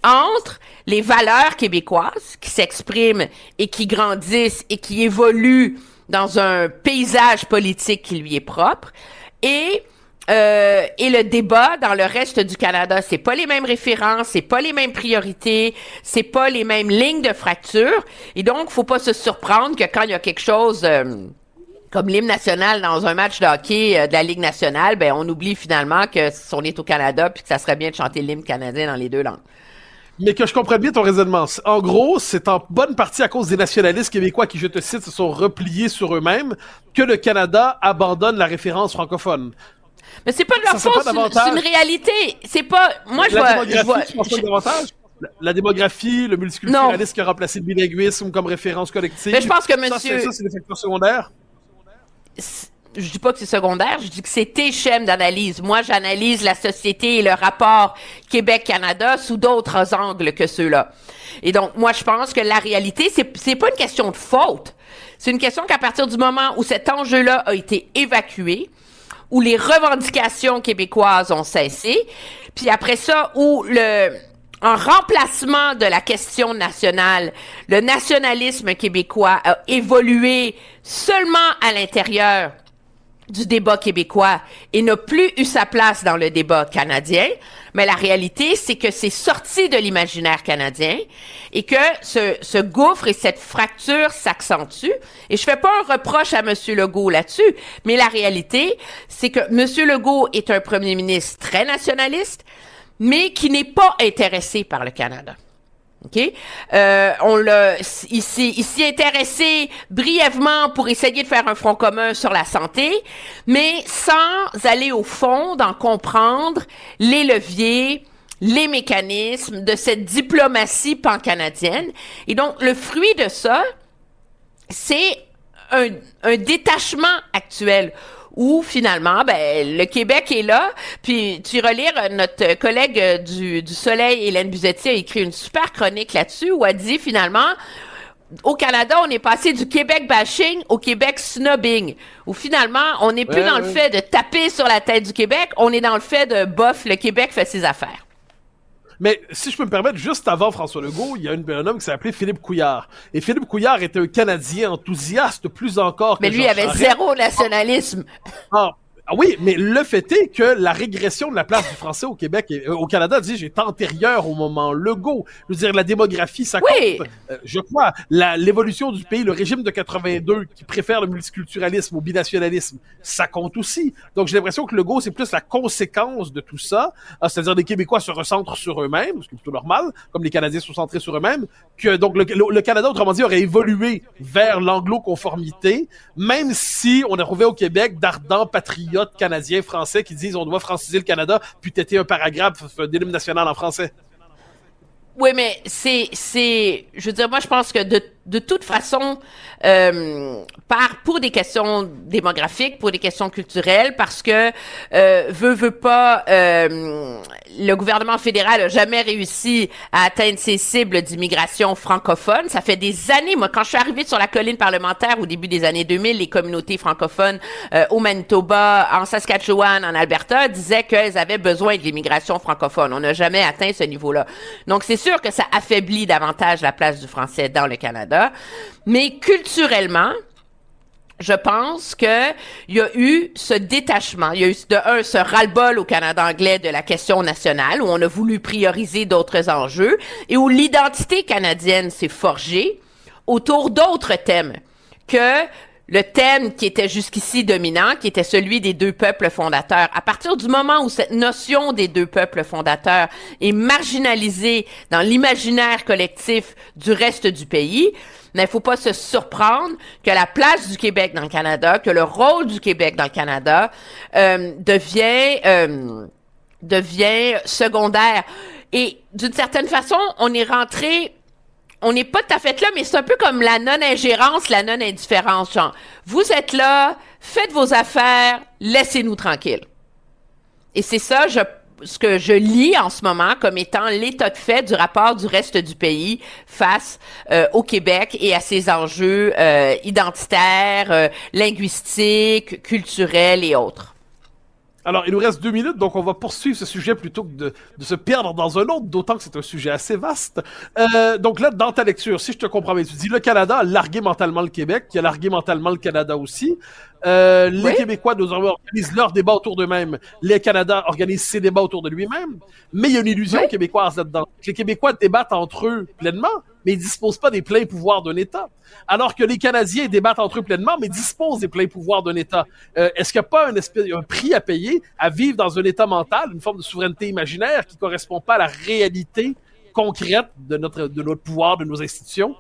entre les valeurs québécoises qui s'expriment et qui grandissent et qui évoluent dans un paysage politique qui lui est propre et euh, et le débat dans le reste du Canada, c'est pas les mêmes références, c'est pas les mêmes priorités, c'est pas les mêmes lignes de fracture. Et donc, faut pas se surprendre que quand il y a quelque chose euh, comme l'hymne national dans un match de hockey euh, de la Ligue nationale, ben on oublie finalement que on est au Canada puis que ça serait bien de chanter l'hymne canadien dans les deux langues. Mais que je comprenne bien ton raisonnement. En gros, c'est en bonne partie à cause des nationalistes québécois qui, je te cite, se sont repliés sur eux-mêmes que le Canada abandonne la référence francophone. Mais c'est pas de leur faute, c'est une réalité. C'est pas. Moi, je vois. Je vois La, démographie, le multiculturalisme qui a remplacé le bilinguisme comme référence collective. Mais je pense que monsieur. Ça, c'est des facteurs secondaires je dis pas que c'est secondaire, je dis que c'est tes d'analyse. Moi, j'analyse la société et le rapport Québec-Canada sous d'autres angles que ceux-là. Et donc, moi, je pense que la réalité, c'est, c'est pas une question de faute. C'est une question qu'à partir du moment où cet enjeu-là a été évacué, où les revendications québécoises ont cessé, puis après ça, où le, en remplacement de la question nationale, le nationalisme québécois a évolué seulement à l'intérieur du débat québécois et n'a plus eu sa place dans le débat canadien. Mais la réalité, c'est que c'est sorti de l'imaginaire canadien et que ce, ce gouffre et cette fracture s'accentuent. Et je fais pas un reproche à M. Legault là-dessus, mais la réalité, c'est que M. Legault est un premier ministre très nationaliste, mais qui n'est pas intéressé par le Canada. OK? Euh, on l'a, il s'y intéressé brièvement pour essayer de faire un front commun sur la santé, mais sans aller au fond d'en comprendre les leviers, les mécanismes de cette diplomatie pan-canadienne. Et donc, le fruit de ça, c'est un, un détachement actuel où finalement, ben, le Québec est là. Puis tu relire notre collègue du, du Soleil, Hélène Buzetti, a écrit une super chronique là-dessus où elle dit finalement, au Canada, on est passé du Québec bashing au Québec snobbing, où finalement, on n'est plus dans le fait de taper sur la tête du Québec, on est dans le fait de bof, le Québec fait ses affaires. Mais si je peux me permettre, juste avant François Legault, il y a un homme qui appelé Philippe Couillard. Et Philippe Couillard était un Canadien enthousiaste plus encore que Mais lui avait Charest. zéro nationalisme. Ah, ah oui, mais le fait est que la régression de la place du français au Québec et euh, au Canada, dis est antérieure au moment Legault. Je veux dire, la démographie, ça compte. Oui. Euh, je crois, l'évolution du pays, le régime de 82 qui préfère le multiculturalisme au binationalisme, ça compte aussi. Donc j'ai l'impression que Legault, c'est plus la conséquence de tout ça. Ah, C'est-à-dire les Québécois se recentrent sur eux-mêmes, ce qui est plutôt normal, comme les Canadiens sont centrés sur eux-mêmes, que donc le, le- le Canada, autrement dit, aurait évolué vers l'anglo-conformité, même si on a trouvé au Québec d'ardents patriotes canadiens, français qui disent on doit franciser le Canada, puis têter un paragraphe d'hymne national en français. Oui, mais c'est, c'est, je veux dire, moi, je pense que de, de toute façon, euh, par pour des questions démographiques, pour des questions culturelles, parce que euh, veut veut pas, euh, le gouvernement fédéral a jamais réussi à atteindre ses cibles d'immigration francophone. Ça fait des années, moi, quand je suis arrivée sur la colline parlementaire au début des années 2000, les communautés francophones euh, au Manitoba, en Saskatchewan, en Alberta disaient qu'elles avaient besoin de l'immigration francophone. On n'a jamais atteint ce niveau-là. Donc c'est sûr que ça affaiblit davantage la place du français dans le Canada, mais culturellement, je pense que il y a eu ce détachement, il y a eu de un ce ras-le-bol au Canada anglais de la question nationale où on a voulu prioriser d'autres enjeux et où l'identité canadienne s'est forgée autour d'autres thèmes que le thème qui était jusqu'ici dominant, qui était celui des deux peuples fondateurs. À partir du moment où cette notion des deux peuples fondateurs est marginalisée dans l'imaginaire collectif du reste du pays, mais il faut pas se surprendre que la place du Québec dans le Canada, que le rôle du Québec dans le Canada euh, devient euh, devient secondaire. Et d'une certaine façon, on est rentré on n'est pas tout à fait là, mais c'est un peu comme la non-ingérence, la non-indifférence. Genre, vous êtes là, faites vos affaires, laissez-nous tranquilles. Et c'est ça, je, ce que je lis en ce moment comme étant l'état de fait du rapport du reste du pays face euh, au Québec et à ses enjeux euh, identitaires, euh, linguistiques, culturels et autres. Alors, il nous reste deux minutes, donc on va poursuivre ce sujet plutôt que de, de se perdre dans un autre, d'autant que c'est un sujet assez vaste. Euh, donc là, dans ta lecture, si je te comprends bien, tu dis le Canada a largué mentalement le Québec, qui a largué mentalement le Canada aussi. Euh, les Oui. Québécois, organisent leurs débats autour d'eux-mêmes. Les Canada organisent ses débats autour de lui-même. Mais il y a une illusion Oui. québécoise là-dedans. Les Québécois débattent entre eux pleinement, mais ils disposent pas des pleins pouvoirs d'un État. Alors que les Canadiens débattent entre eux pleinement, mais disposent des pleins pouvoirs d'un État. Euh, Est-ce qu'il n'y a pas un, espèce, un prix à payer à vivre dans un État mental, une forme de souveraineté imaginaire qui correspond pas à la réalité concrète de notre, de notre pouvoir, de nos institutions?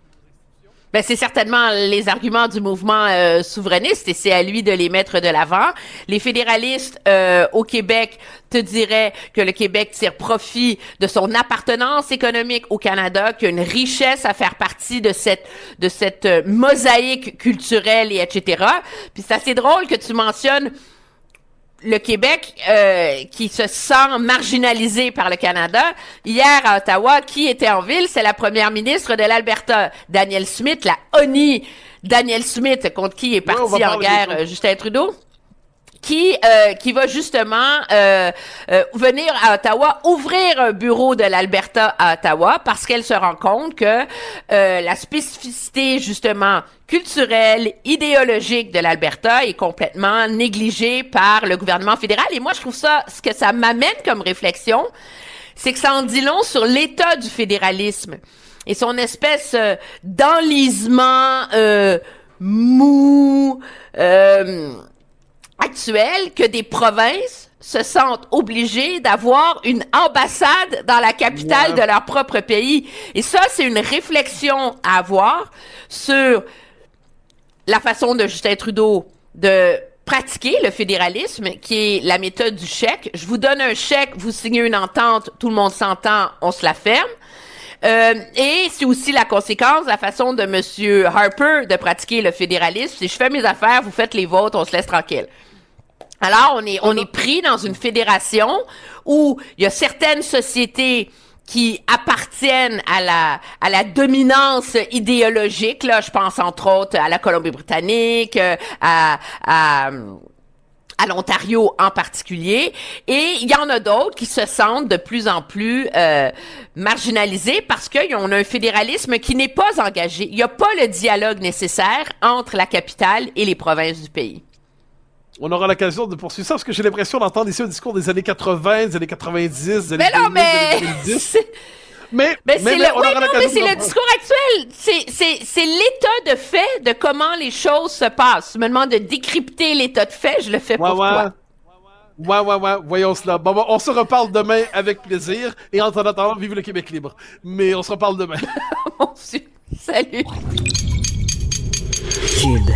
Ben, c'est certainement les arguments du mouvement euh, souverainiste et c'est à lui de les mettre de l'avant. Les fédéralistes euh, au Québec te diraient que le Québec tire profit de son appartenance économique au Canada, qu'il y a une richesse à faire partie de cette de cette euh, mosaïque culturelle et etc. Puis c'est assez drôle que tu mentionnes le Québec euh, qui se sent marginalisé par le Canada. Hier à Ottawa, qui était en ville? C'est la première ministre de l'Alberta, Danielle Smith, la ONI Danielle Smith, contre qui est parti en guerre euh, Justin Trudeau. Qui, euh, qui va justement euh, euh, venir à Ottawa, ouvrir un bureau de l'Alberta à Ottawa parce qu'elle se rend compte que euh, la spécificité justement culturelle, idéologique de l'Alberta est complètement négligée par le gouvernement fédéral. Et moi, je trouve ça, ce que ça m'amène comme réflexion, c'est que ça en dit long sur l'état du fédéralisme et son espèce euh, d'enlisement euh, mou euh, actuel que des provinces se sentent obligées d'avoir une ambassade dans la capitale Ouais. de leur propre pays. Et ça, c'est une réflexion à avoir sur la façon de Justin Trudeau de pratiquer le fédéralisme, qui est la méthode du chèque. Je vous donne un chèque, vous signez une entente, tout le monde s'entend, on se la ferme. Euh, et c'est aussi la conséquence, la façon de Monsieur Harper de pratiquer le fédéralisme. Si je fais mes affaires, vous faites les vôtres, on se laisse tranquille. Alors, on est, on est pris dans une fédération où il y a certaines sociétés qui appartiennent à la, à la dominance idéologique, là. Je pense entre autres à la Colombie-Britannique, euh, à, à, à l'Ontario en particulier. Et il y en a d'autres qui se sentent de plus en plus euh, marginalisés parce qu'on a un fédéralisme qui n'est pas engagé. Il n'y a pas le dialogue nécessaire entre la capitale et les provinces du pays. On aura l'occasion de poursuivre ça parce que j'ai l'impression d'entendre ici un discours des années 80, des années 90, des années Mais non, 2000, des années mais... 2010. c'est- Mais, Mais c'est le, oui, non, mais c'est le discours actuel. C'est, c'est, c'est l'état de fait de comment les choses se passent. Tu me demandes de décrypter l'état de fait, je le fais Ouais, pour ouais. toi. Ouais, ouais, ouais, voyons cela. Bon, bon, on se reparle demain avec plaisir. Et en attendant, vive le Québec libre. Mais on se reparle demain. Mon Dieu. Salut. Cube.